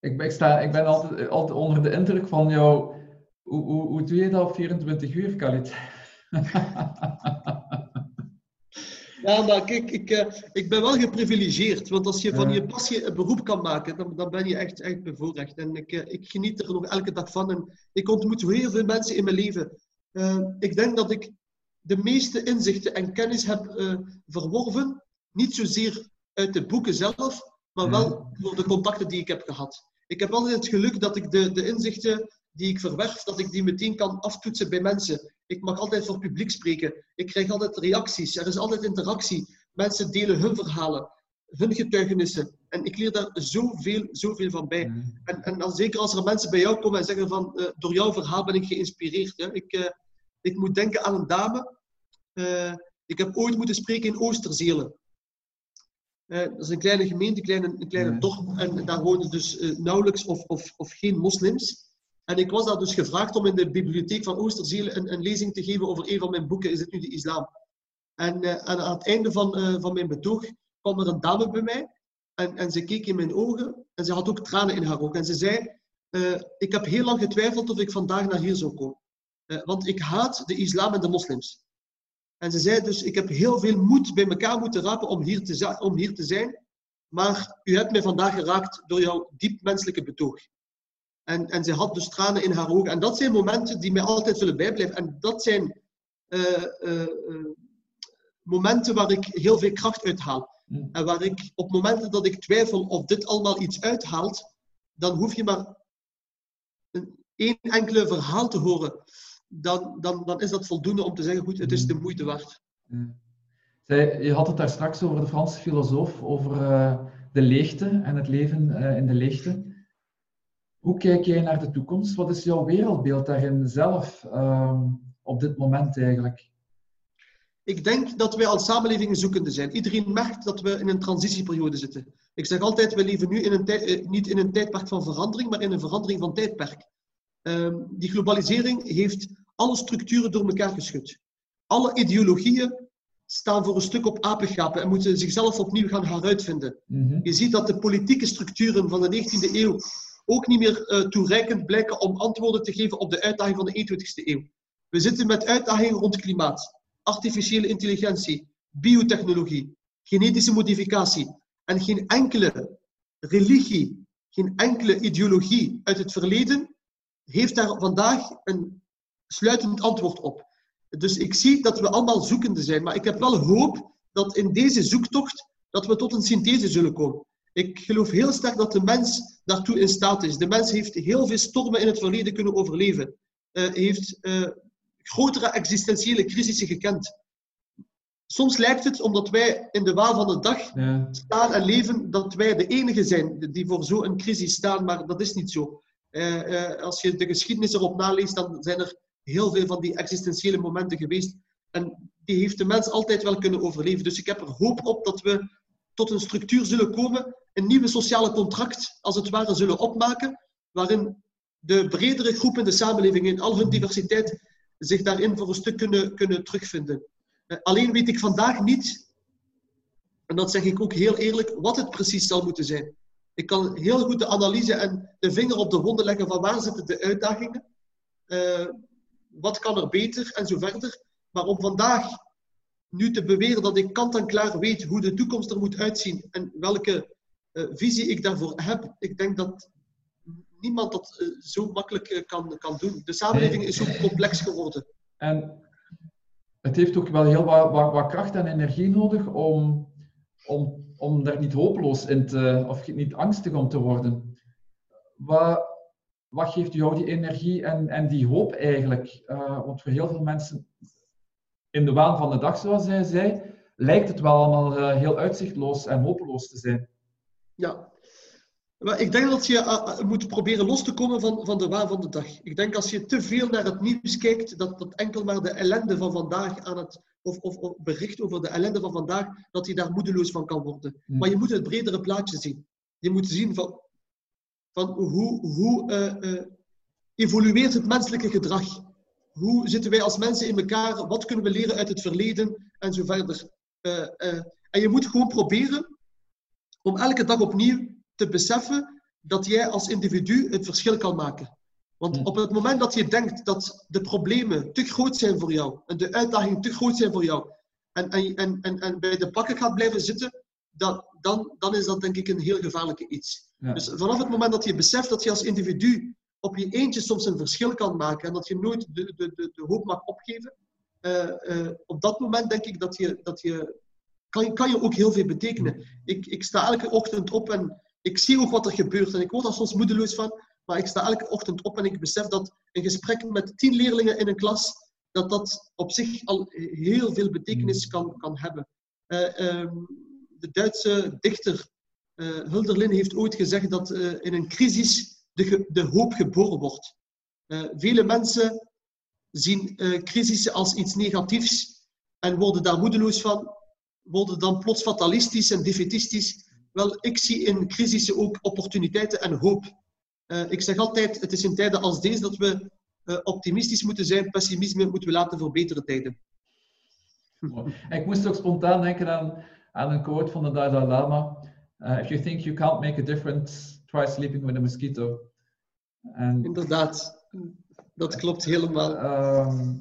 Ik, ik, sta, ik ben altijd, altijd onder de indruk van jou, Hoe, hoe, hoe doe je dat op 24 uur, Khalid? Ja, maar kijk, ik, uh, ik ben wel geprivilegeerd. Want als je van je passie een beroep kan maken, dan, dan ben je echt, echt bevoorrecht. En ik, uh, ik geniet er nog elke dag van. En ik ontmoet heel veel mensen in mijn leven. Uh, ik denk dat ik de meeste inzichten en kennis heb verworven. Niet zozeer uit de boeken zelf, maar wel door de contacten die ik heb gehad. Ik heb altijd het geluk dat ik de, de inzichten die ik verwerf, dat ik die meteen kan aftoetsen bij mensen. Ik mag altijd voor publiek spreken. Ik krijg altijd reacties. Er is altijd interactie. Mensen delen hun verhalen, hun getuigenissen. En ik leer daar zoveel, zoveel van bij. En, en dan zeker als er mensen bij jou komen en zeggen van, uh, door jouw verhaal ben ik geïnspireerd. Hè. Ik, uh, ik moet denken aan een dame. Uh, ik heb ooit moeten spreken in Oosterzelen. dat is een kleine gemeente, een kleine, een kleine dorp. En daar wonen dus nauwelijks of, of, of geen moslims. En ik was daar dus gevraagd om in de bibliotheek van Oosterziel een, een lezing te geven over een van mijn boeken, Is het nu de islam? En, uh, aan het einde van, uh, van mijn betoog kwam er een dame bij mij en, en ze keek in mijn ogen en ze had ook tranen in haar ogen. En ze zei, uh, ik heb heel lang getwijfeld of ik vandaag naar hier zou komen. Want ik haat de islam en de moslims. En ze zei dus, ik heb heel veel moed bij elkaar moeten rapen om hier te, om hier te zijn. Maar u hebt mij vandaag geraakt door jouw diep menselijke betoog. En, en ze had dus tranen in haar ogen. En dat zijn momenten die mij altijd zullen bijblijven. En dat zijn uh, uh, uh, momenten waar ik heel veel kracht uithaal. Mm. En waar ik op momenten dat ik twijfel of dit allemaal iets uithaalt, dan hoef je maar een, één enkele verhaal te horen. Dan, dan, dan is dat voldoende om te zeggen, goed, het is de moeite waard. Mm. Zij, je had het daar straks over de Franse filosoof, over de leegte en het leven in de leegte. Hoe kijk jij naar de toekomst? Wat is jouw wereldbeeld daarin zelf um, op dit moment eigenlijk? Ik denk dat wij als samenleving zoekende zijn. Iedereen merkt dat we in een transitieperiode zitten. Ik zeg altijd, we leven nu in een tijd, eh, niet in een tijdperk van verandering, maar in een verandering van tijdperk. Um, die globalisering heeft alle structuren door elkaar geschud. Alle ideologieën staan voor een stuk op apengapen en moeten zichzelf opnieuw gaan heruitvinden. Mm -hmm. Je ziet dat de politieke structuren van de 19e eeuw ook niet meer uh, toereikend blijken om antwoorden te geven op de uitdaging van de 21ste eeuw. We zitten met uitdagingen rond klimaat, artificiële intelligentie, biotechnologie, genetische modificatie. En geen enkele religie, geen enkele ideologie uit het verleden heeft daar vandaag een sluitend antwoord op. Dus ik zie dat we allemaal zoekende zijn, maar ik heb wel hoop dat in deze zoektocht dat we tot een synthese zullen komen. Ik geloof heel sterk dat de mens daartoe in staat is. De mens heeft heel veel stormen in het verleden kunnen overleven. Uh, heeft uh, grotere existentiële crisissen gekend. Soms lijkt het, omdat wij in de waan van de dag ja. staan en leven, dat wij de enige zijn die voor zo'n crisis staan, maar dat is niet zo. Uh, als je de geschiedenis erop naleest, dan zijn er heel veel van die existentiële momenten geweest. En die heeft de mens altijd wel kunnen overleven. Dus ik heb er hoop op dat we tot een structuur zullen komen, een nieuwe sociale contract als het ware zullen opmaken, waarin de bredere groepen in de samenleving in al hun diversiteit zich daarin voor een stuk kunnen, kunnen terugvinden. Eh, alleen weet ik vandaag niet, en dat zeg ik ook heel eerlijk, wat het precies zal moeten zijn. Ik kan heel goed de analyse en de vinger op de wonden leggen van waar zitten de uitdagingen, uh, wat kan er beter en zo verder. Maar om vandaag nu te beweren dat ik kant en klaar weet hoe de toekomst er moet uitzien en welke uh, visie ik daarvoor heb, ik denk dat niemand dat uh, zo makkelijk kan, kan doen. De samenleving is zo complex geworden. En het heeft ook wel heel wat, wat, wat kracht en energie nodig om, om, om daar niet hopeloos in te, of niet angstig om te worden. Wat, wat geeft jou die energie en, en die hoop eigenlijk? want voor heel veel mensen in de waan van de dag, zoals zij zei, lijkt het wel allemaal uh, heel uitzichtloos en hopeloos te zijn. Ja, maar ik denk dat je uh, moet proberen los te komen van, van de waan van de dag. Ik denk als je te veel naar het nieuws kijkt, dat, dat enkel maar de ellende van vandaag aan het, of, of, of bericht over de ellende van vandaag, dat je daar moedeloos van kan worden. Hmm. Maar je moet het bredere plaatje zien. Je moet zien van, van hoe, hoe uh, evolueert het menselijke gedrag hoe zitten wij als mensen in elkaar? Wat kunnen we leren uit het verleden? En zo verder. Uh, en je moet gewoon proberen om elke dag opnieuw te beseffen dat jij als individu het verschil kan maken. Want Hmm. op het moment dat je denkt dat de problemen te groot zijn voor jou en de uitdagingen te groot zijn voor jou en, en, en, en, en bij de pakken gaat blijven zitten, dat, dan, dan is dat denk ik een heel gevaarlijke iets. Ja. Dus vanaf het moment dat je beseft dat je als individu op je eentje soms een verschil kan maken en dat je nooit de, de, de, de hoop mag opgeven, eh, eh, op dat moment denk ik dat je, dat je kan, kan je ook heel veel betekenen. Ik, ik sta elke ochtend op en ik zie ook wat er gebeurt en ik word er soms moedeloos van, maar ik sta elke ochtend op en ik besef dat een gesprek met tien leerlingen in een klas, dat dat op zich al heel veel betekenis kan, kan hebben. Eh, ehm, de Duitse dichter eh Hölderlin heeft ooit gezegd dat eh, in een crisis de, de hoop geboren wordt. Vele mensen zien crisissen als iets negatiefs en worden daar moedeloos van, worden dan plots fatalistisch en defetistisch. Wel, ik zie in crisissen ook opportuniteiten en hoop. Eh, ik zeg altijd, het is in tijden als deze dat we eh, optimistisch moeten zijn. Pessimisme moeten we laten voor betere tijden. Ik moest ook spontaan denken aan, aan een quote van de Dalai Lama. Uh, if you think you can't make a difference, try sleeping with a mosquito. En Inderdaad, dat klopt helemaal. ehm,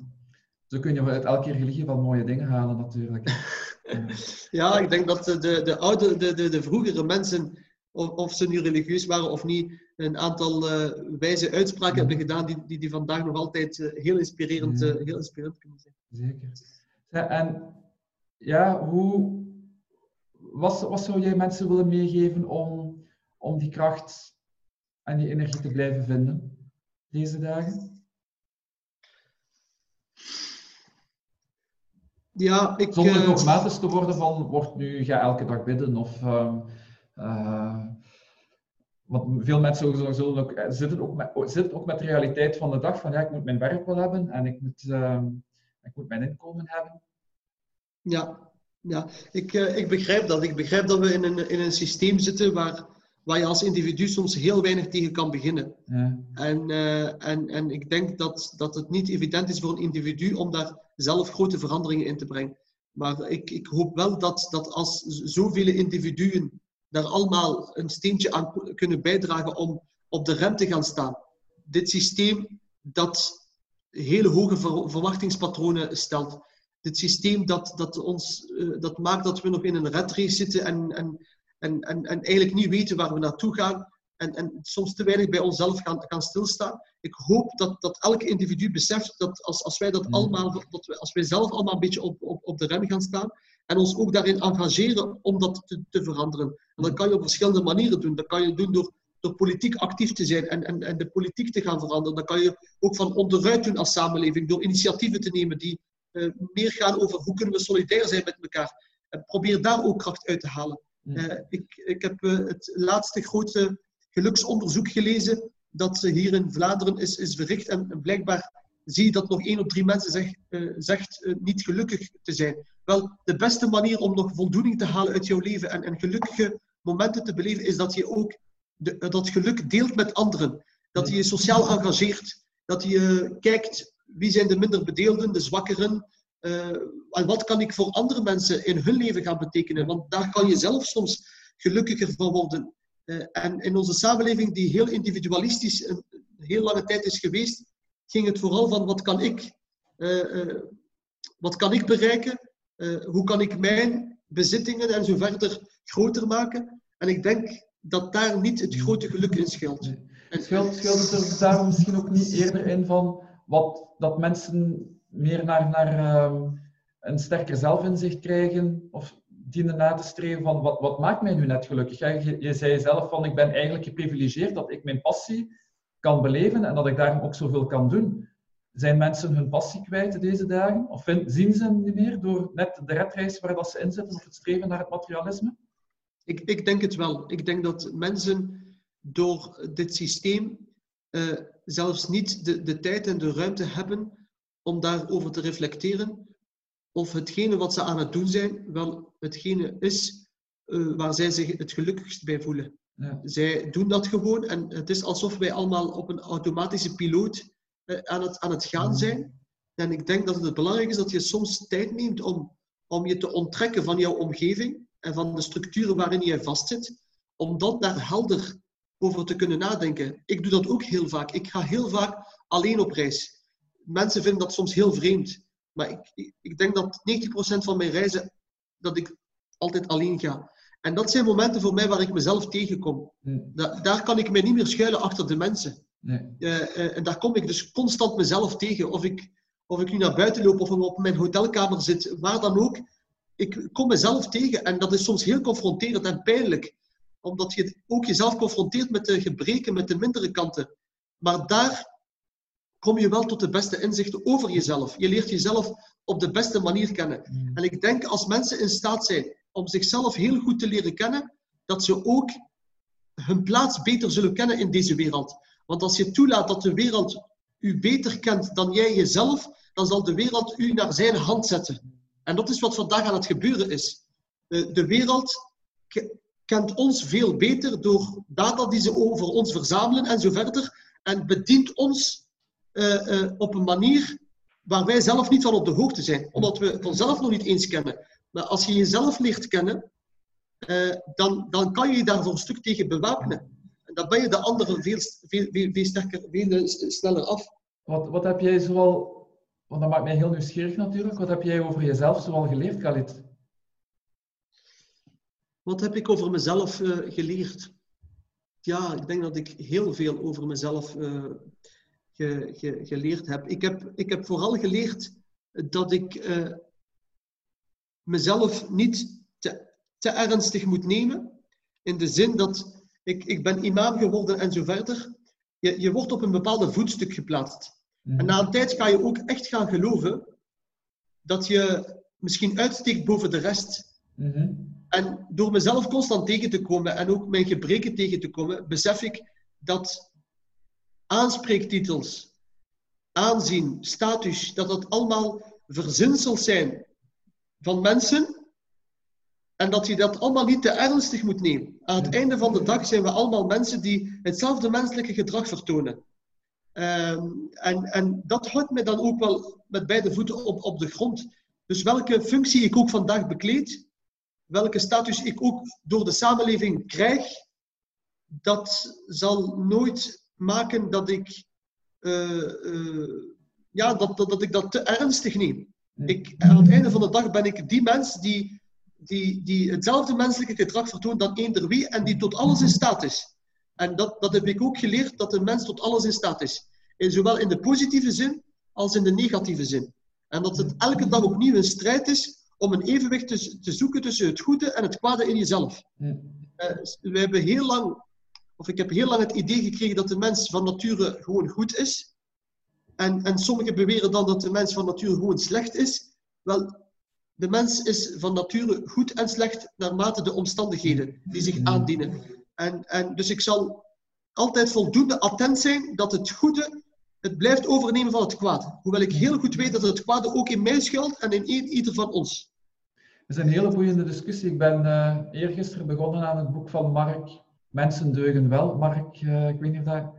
zo kun je uit elke religie wel mooie dingen halen natuurlijk. Eh, Ja, ik denk dat de, de, de oude, de, de, de vroegere mensen, of, of ze nu religieus waren of niet, een aantal eh, wijze uitspraken hebben gedaan die, die, die vandaag nog altijd eh, heel, inspirerend, Ja. eh, heel inspirerend kunnen zijn. Zeker. Ja, en ja, hoe, wat, wat zou jij mensen willen meegeven om, om die kracht en die energie te blijven vinden deze dagen? Ja, ik, Zonder dogmatisch te worden van, wordt nu, ga elke dag bidden of... ehm, eh, want veel mensen zullen- ook, eh, zitten, ook met, zitten ook met de realiteit van de dag van ja, ik moet mijn werk wel hebben en ik moet, ehm, ik moet mijn inkomen hebben. Ja, ja. Ik, eh, ik begrijp dat. Ik begrijp dat we in een, in een systeem zitten waar, waar je als individu soms heel weinig tegen kan beginnen. Ja. En, eh, en, en ik denk dat, dat het niet evident is voor een individu om daar zelf grote veranderingen in te brengen. Maar ik, ik hoop wel dat, dat als zoveel individuen daar allemaal een steentje aan kunnen bijdragen om op de rem te gaan staan. Dit systeem dat hele hoge ver- verwachtingspatronen stelt. Dit systeem dat, dat, ons, eh, dat maakt dat we nog in een red race zitten en, en, en, en, en eigenlijk niet weten waar we naartoe gaan en, en soms te weinig bij onszelf gaan, gaan stilstaan. Ik hoop dat, dat elk individu beseft dat als, als wij dat Mm. allemaal, dat we, als wij zelf allemaal een beetje op, op, op de rem gaan staan en ons ook daarin engageren om dat te, te veranderen. En dat kan je op verschillende manieren doen. Dat kan je doen door, door politiek actief te zijn en, en, en de politiek te gaan veranderen. Dat kan je ook van onderuit doen als samenleving, door initiatieven te nemen die eh, meer gaan over hoe kunnen we solidair zijn met elkaar. En probeer daar ook kracht uit te halen. Mm. Eh, ik, ik heb eh, het laatste grote geluksonderzoek gelezen dat hier in Vlaanderen is, is verricht. En blijkbaar zie je dat nog één op drie mensen zeg, eh, zegt eh, niet gelukkig te zijn. Wel, de beste manier om nog voldoening te halen uit jouw leven en, en gelukkige momenten te beleven, is dat je ook de, dat geluk deelt met anderen. Dat je je sociaal engageert. Dat je kijkt wie zijn de minder bedeelden, de zwakkeren. eh, en wat kan ik voor andere mensen in hun leven gaan betekenen? Want daar kan je zelf soms gelukkiger van worden. Eh, en in onze samenleving, die heel individualistisch een heel lange tijd is geweest, ging het vooral van wat kan ik, eh, eh, wat kan ik bereiken? Eh, hoe kan ik mijn bezittingen en zo verder groter maken? En ik denk dat daar niet het grote geluk in schuilt. Nee. En- het er daarom misschien ook niet eerder in van wat, dat mensen meer naar, naar ehm, een sterker zelfinzicht krijgen of dienen na te streven van wat, wat maakt mij nu net gelukkig? Je, je zei zelf van ik ben eigenlijk geprivilegeerd dat ik mijn passie kan beleven en dat ik daarom ook zoveel kan doen. Zijn mensen hun passie kwijt deze dagen? Of zien ze hem niet meer door net de redreis waar dat ze in zitten of het streven naar het materialisme? Ik, ik denk het wel. Ik denk dat mensen door dit systeem eh, zelfs niet de, de tijd en de ruimte hebben om daarover te reflecteren of hetgene wat ze aan het doen zijn wel hetgene is eh, waar zij zich het gelukkigst bij voelen. Ja. Zij doen dat gewoon en het is alsof wij allemaal op een automatische piloot eh, aan, het, aan het gaan zijn. En ik denk dat het belangrijk is dat je soms tijd neemt om, om je te onttrekken van jouw omgeving en van de structuren waarin je vastzit, om dat daar helder over te kunnen nadenken. Ik doe dat ook heel vaak. Ik ga heel vaak alleen op reis. Mensen vinden dat soms heel vreemd. Maar ik, ik denk dat 90% van mijn reizen, dat ik altijd alleen ga. En dat zijn momenten voor mij waar ik mezelf tegenkom. Hmm. daar kan ik mij niet meer schuilen achter de mensen. Nee. Eh, eh, en daar kom ik dus constant mezelf tegen. Of ik, of ik nu naar buiten loop of op mijn hotelkamer zit, waar dan ook. Ik kom mezelf tegen en dat is soms heel confronterend en pijnlijk. Omdat je ook jezelf confronteert met de gebreken, met de mindere kanten. Maar daar kom je wel tot de beste inzichten over jezelf. Je leert jezelf op de beste manier kennen. Hmm. En ik denk als mensen in staat zijn om zichzelf heel goed te leren kennen, dat ze ook hun plaats beter zullen kennen in deze wereld. Want als je toelaat dat de wereld u beter kent dan jij jezelf, dan zal de wereld u naar zijn hand zetten. En dat is wat vandaag aan het gebeuren is. De, de wereld ke- kent ons veel beter door data die ze over ons verzamelen en zo verder. En bedient ons eh, eh, op een manier waar wij zelf niet van op de hoogte zijn, omdat we het onszelf nog niet eens kennen. Maar als je jezelf leert kennen, eh, dan, dan kan je je daar voor een stuk tegen bewapenen. En dan ben je de anderen veel, veel, veel, veel sterker, veel sneller af. Wat, wat heb jij zoal, want dat maakt mij heel nieuwsgierig natuurlijk, wat heb jij over jezelf zoal geleerd, Khalid? Wat heb ik over mezelf eh, geleerd? Ja, ik denk dat ik heel veel over mezelf eh, ge- ge- geleerd heb. Ik, heb. ik heb vooral geleerd dat ik mezelf niet te, te ernstig moet nemen. In de zin dat ik, ik ben imam geworden en zo verder. Je, je wordt op een bepaalde voetstuk geplaatst. Mhm. En na een tijd ga je ook echt gaan geloven dat je misschien uitsteekt boven de rest. Mhm. En door mezelf constant tegen te komen en ook mijn gebreken tegen te komen, besef ik dat aanspreektitels, aanzien, status, dat dat allemaal verzinsels zijn van mensen en dat je dat allemaal niet te ernstig moet nemen. Aan het einde van de dag zijn we allemaal mensen die hetzelfde menselijke gedrag vertonen. Ehm, en, en dat houdt me dan ook wel met beide voeten op, op de grond. Dus welke functie ik ook vandaag bekleed, welke status ik ook door de samenleving krijg, dat zal nooit maken dat ik, eh, eh, ja, dat, dat, dat ik dat te ernstig neem. Ik, aan het einde van de dag ben ik die mens die, die, die hetzelfde menselijke gedrag vertoont dan eender wie en die tot alles in staat is. En dat, dat heb ik ook geleerd, dat een mens tot alles in staat is. In, zowel in de positieve zin als in de negatieve zin. En dat het elke dag opnieuw een strijd is om een evenwicht te, te zoeken tussen het goede en het kwade in jezelf. Mhm. Eh, we hebben heel lang, of ik heb heel lang het idee gekregen dat de mens van nature gewoon goed is. En, en sommigen beweren dan dat de mens van nature gewoon slecht is. Wel, de mens is van nature goed en slecht naarmate de omstandigheden die zich aandienen. En, en dus ik zal altijd voldoende attent zijn dat het goede het blijft overnemen van het kwaad. Hoewel ik heel goed weet dat het kwade ook in mij schuilt en in ieder van ons. Het is een hele boeiende discussie. Ik ben eh eergisteren begonnen aan het boek van Mark, Mensen deugen wel. Mark, eh, ik weet niet of dat...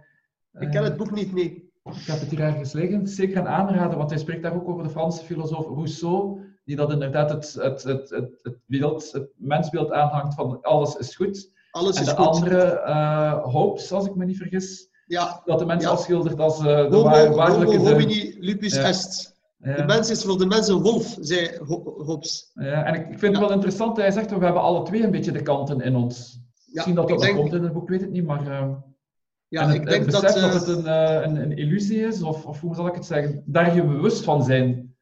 Ik ken het boek niet, nee. Ik heb het hier ergens liggen. Zeker een aanrader, want hij spreekt daar ook over de Franse filosoof Rousseau, die dat inderdaad het, het, het, het, het, beeld, het mensbeeld aanhangt van alles is goed. Alles en is de goed. andere, eh Hobbes, als ik me niet vergis, Ja, dat de mens Ja. afschildert als eh, de Homo, waar- waarlijke... homo homini lupus Ja. est. Ja. De mens is voor de mens een wolf, zei Ho- Hobbes. Ja, en ik, ik vind het wel interessant dat hij zegt, we hebben alle twee een beetje de kanten in ons. Misschien dat dat denk, komt in het boek, ik weet het niet, maar... eh, ja, en het, ik denk het dat... eh, dat het een, eh, een, een illusie is, of, of hoe zal ik het zeggen, daar je bewust van zijn.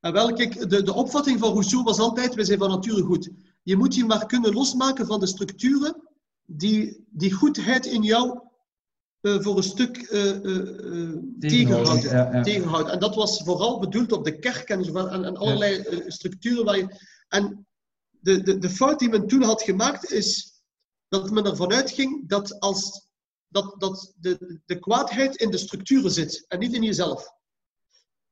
En wel, kijk, de, de opvatting van Rousseau was altijd, wij zijn van nature goed. Je moet je maar kunnen losmaken van de structuren die die goedheid in jou eh, voor een stuk eh, eh, eh, tegenhouden. Ja, ja. tegenhouden. En dat was vooral bedoeld op de kerk en, zo, en, en allerlei eh, structuren. Waar je, en de, de, de fout die men toen had gemaakt is dat men ervan uitging dat, als, dat, dat de, de kwaadheid in de structuren zit en niet in jezelf.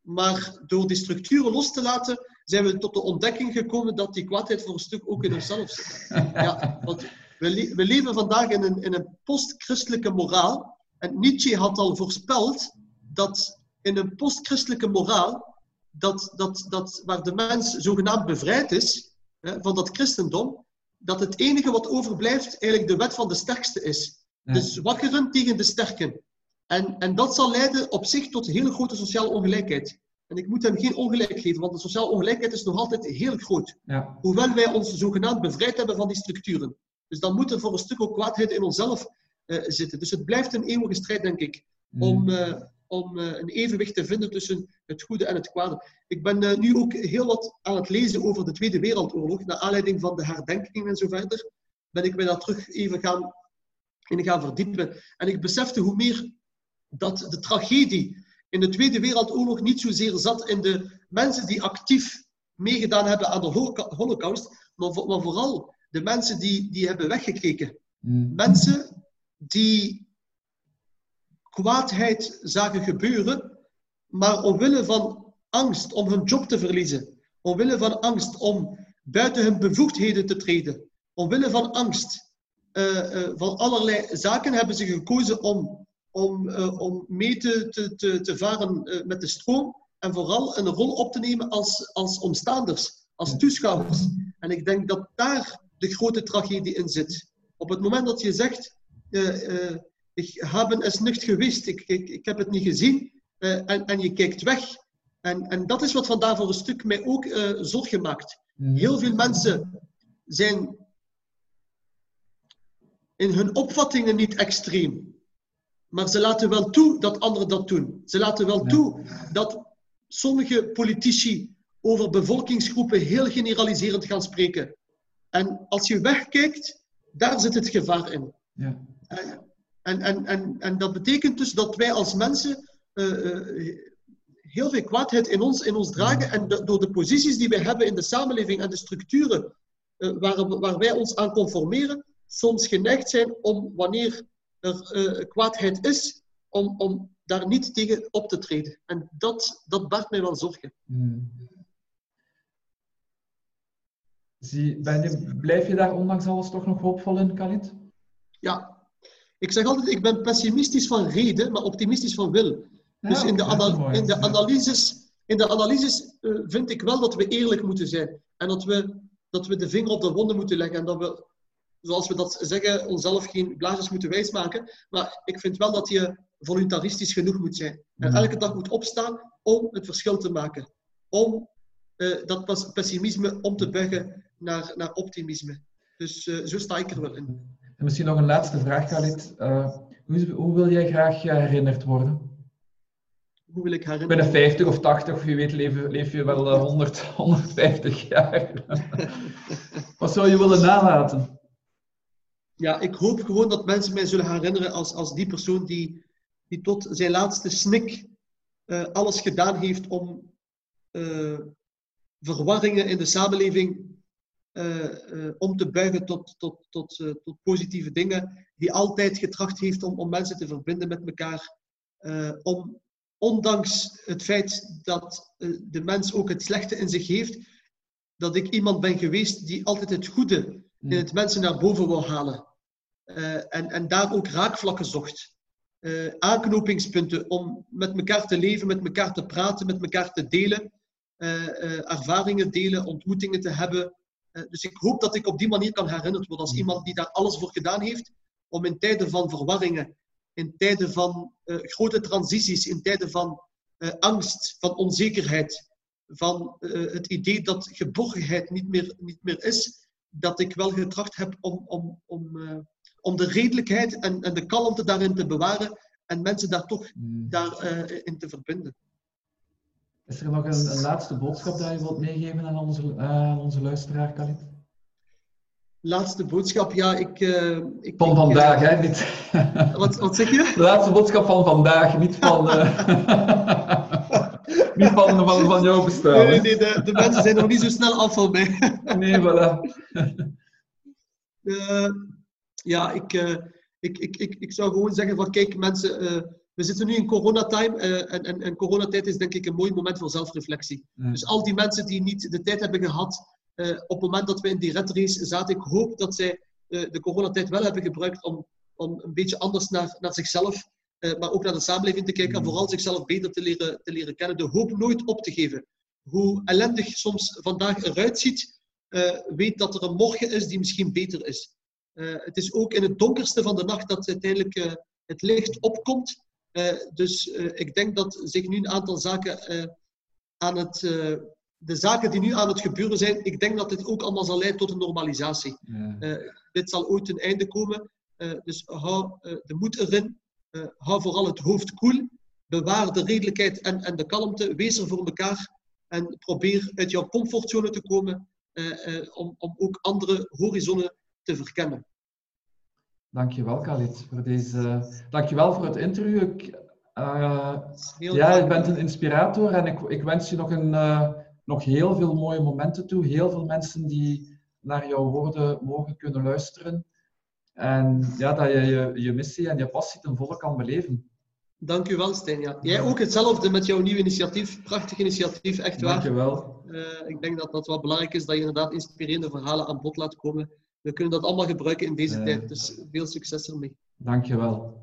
Maar door die structuren los te laten, zijn we tot de ontdekking gekomen dat die kwaadheid voor een stuk ook in onszelf zit. Ja, want we, le- we leven vandaag in een, in een post-christelijke moraal. En Nietzsche had al voorspeld dat in een post-christelijke moraal, dat, dat, dat waar de mens zogenaamd bevrijd is hè, van dat christendom, dat het enige wat overblijft eigenlijk de wet van de sterkste is. De zwakkeren tegen de sterken. En, en dat zal leiden op zich tot hele grote sociale ongelijkheid. En ik moet hem geen ongelijk geven, want de sociale ongelijkheid is nog altijd heel groot. Ja. Hoewel wij ons zogenaamd bevrijd hebben van die structuren. Dus dan moet er voor een stuk ook kwaadheid in onszelf uh, zitten. Dus het blijft een eeuwige strijd, denk ik, om, uh, om uh, een evenwicht te vinden tussen het goede en het kwade. Ik ben nu ook heel wat aan het lezen over de Tweede Wereldoorlog, naar aanleiding van de herdenkingen en zo verder. Ben ik me daar terug even gaan, in gaan verdiepen. En ik besefte hoe meer dat de tragedie in de Tweede Wereldoorlog niet zozeer zat in de mensen die actief meegedaan hebben aan de Holocaust, maar, vooral de mensen die, die hebben weggekeken. Mm. Mensen die kwaadheid zagen gebeuren, maar omwille van angst om hun job te verliezen, omwille van angst om buiten hun bevoegdheden te treden, omwille van angst van allerlei zaken hebben ze gekozen om om, uh, om mee te, te, te, varen uh, met de stroom en vooral een rol op te nemen als, als omstaanders, als toeschouwers. En ik denk dat daar de grote tragedie in zit. Op het moment dat je zegt, uh, ik heb is niet geweest, ik, ik, ik heb het niet gezien, en, en je kijkt weg. En, en dat is wat vandaag voor een stuk mij ook zorgen maakt. Mhm. Heel veel mensen zijn in hun opvattingen niet extreem. Maar ze laten wel toe dat anderen dat doen. Ze laten wel toe dat sommige politici over bevolkingsgroepen heel generaliserend gaan spreken. En als je wegkijkt, daar zit het gevaar in. Ja. En, en, en, en dat betekent dus dat wij als mensen uh, uh, heel veel kwaadheid in ons, in ons dragen. En de, door de posities die wij hebben in de samenleving en de structuren uh, waar, waar wij ons aan conformeren, soms geneigd zijn om wanneer er uh, kwaadheid is, om, om daar niet tegen op te treden. En dat, dat baart mij wel zorgen. Hmm. Zie, ben je, blijf je daar ondanks alles toch nog hoopvol in, Khalid? Ja. Ik zeg altijd, ik ben pessimistisch van reden, maar optimistisch van wil. Ja, dus in de, mooi. in de Ja. analyses, in de analyses uh, vind ik wel dat we eerlijk moeten zijn. En dat we, dat we de vinger op de wonden moeten leggen. En dat we zoals we dat zeggen, onszelf geen blaadjes moeten wijsmaken. Maar ik vind wel dat je voluntaristisch genoeg moet zijn. En Mhm. elke dag moet opstaan om het verschil te maken. Om eh, dat pessimisme om te buigen naar, naar optimisme. Dus eh, zo sta ik er wel in. En misschien nog een laatste vraag, Khalid. Eh, hoe, hoe wil jij graag herinnerd worden? Hoe wil ik herinneren? Binnen 50 of 80, of wie weet, leef, leef je wel eh, 100, 150 jaar. Wat zou je willen nalaten? Ja, ik hoop gewoon dat mensen mij zullen herinneren als, als die persoon die, die tot zijn laatste snik eh, alles gedaan heeft om eh, verwarringen in de samenleving eh, om te buigen tot, tot, tot, tot positieve dingen. Die altijd getracht heeft om, om mensen te verbinden met elkaar. om, ondanks het feit dat de mens ook het slechte in zich heeft, dat ik iemand ben geweest die altijd het goede in het mensen naar boven wil halen. Eh, en, en daar ook raakvlakken zocht. Eh, aanknopingspunten om met elkaar te leven, met elkaar te praten, met elkaar te delen. eh, eh, ervaringen delen, ontmoetingen te hebben. Dus ik hoop dat ik op die manier kan herinnerd worden als iemand die daar alles voor gedaan heeft. Om in tijden van verwarringen, in tijden van grote transities, in tijden van angst, van onzekerheid, van het idee dat geborgenheid niet meer, niet meer is, dat ik wel getracht heb om, om, om, om de redelijkheid en, en de kalmte daarin te bewaren en mensen daar toch Hmm. daarin in te verbinden. Is er nog een, een laatste boodschap dat je wilt meegeven aan onze, eh, aan onze luisteraar, Khalid? Laatste boodschap, ja, ik... eh, ik Van vandaag, eh, hè? Niet. wat, wat zeg je? De laatste boodschap van vandaag, niet van, eh, niet van, van, van jouw bestaan. Nee, nee, de, de mensen zijn nog niet zo snel af van mij. Nee, voilà. Ja, ik, eh, ik, ik, ik, ik zou gewoon zeggen van kijk mensen, eh, we zitten nu in coronatime eh, en, en, en coronatijd is denk ik een mooi moment voor zelfreflectie. Dus al die mensen die niet de tijd hebben gehad eh, op het moment dat we in die red race zaten, ik hoop dat zij de coronatijd wel hebben gebruikt om, om een beetje anders naar, naar zichzelf, maar ook naar de samenleving te kijken en vooral zichzelf beter te leren, te leren kennen. De hoop nooit op te geven. Hoe ellendig soms vandaag eruit ziet, weet dat er een morgen is die misschien beter is. Het is ook in het donkerste van de nacht dat uiteindelijk het licht opkomt. dus ik denk dat zich nu een aantal zaken aan het de zaken die nu aan het gebeuren zijn, ik denk dat dit ook allemaal zal leiden tot een normalisatie. dit zal ooit een einde komen. dus hou de moed erin. hou vooral het hoofd koel bewaar de redelijkheid en, en de kalmte. Wees er voor elkaar. En probeer uit jouw comfortzone te komen eh, eh, om, om ook andere horizonnen te verkennen. Dankjewel, Khalid, voor deze. Dankjewel voor het interview. Ik, uh, ja, je bent een inspirator en ik, ik wens je nog, een, uh, nog heel veel mooie momenten toe. Heel veel mensen die naar jouw woorden mogen kunnen luisteren. En ja, dat je, je je missie en je passie ten volle kan beleven. Dank u wel, Stijn. Ja. Jij ook hetzelfde met jouw nieuwe initiatief. Prachtig initiatief, echt waar. Dank je wel. Uh, ik denk dat dat wel belangrijk is, dat je inderdaad inspirerende verhalen aan bod laat komen. We kunnen dat allemaal gebruiken in deze uh, tijd, dus veel succes ermee. Dank je wel.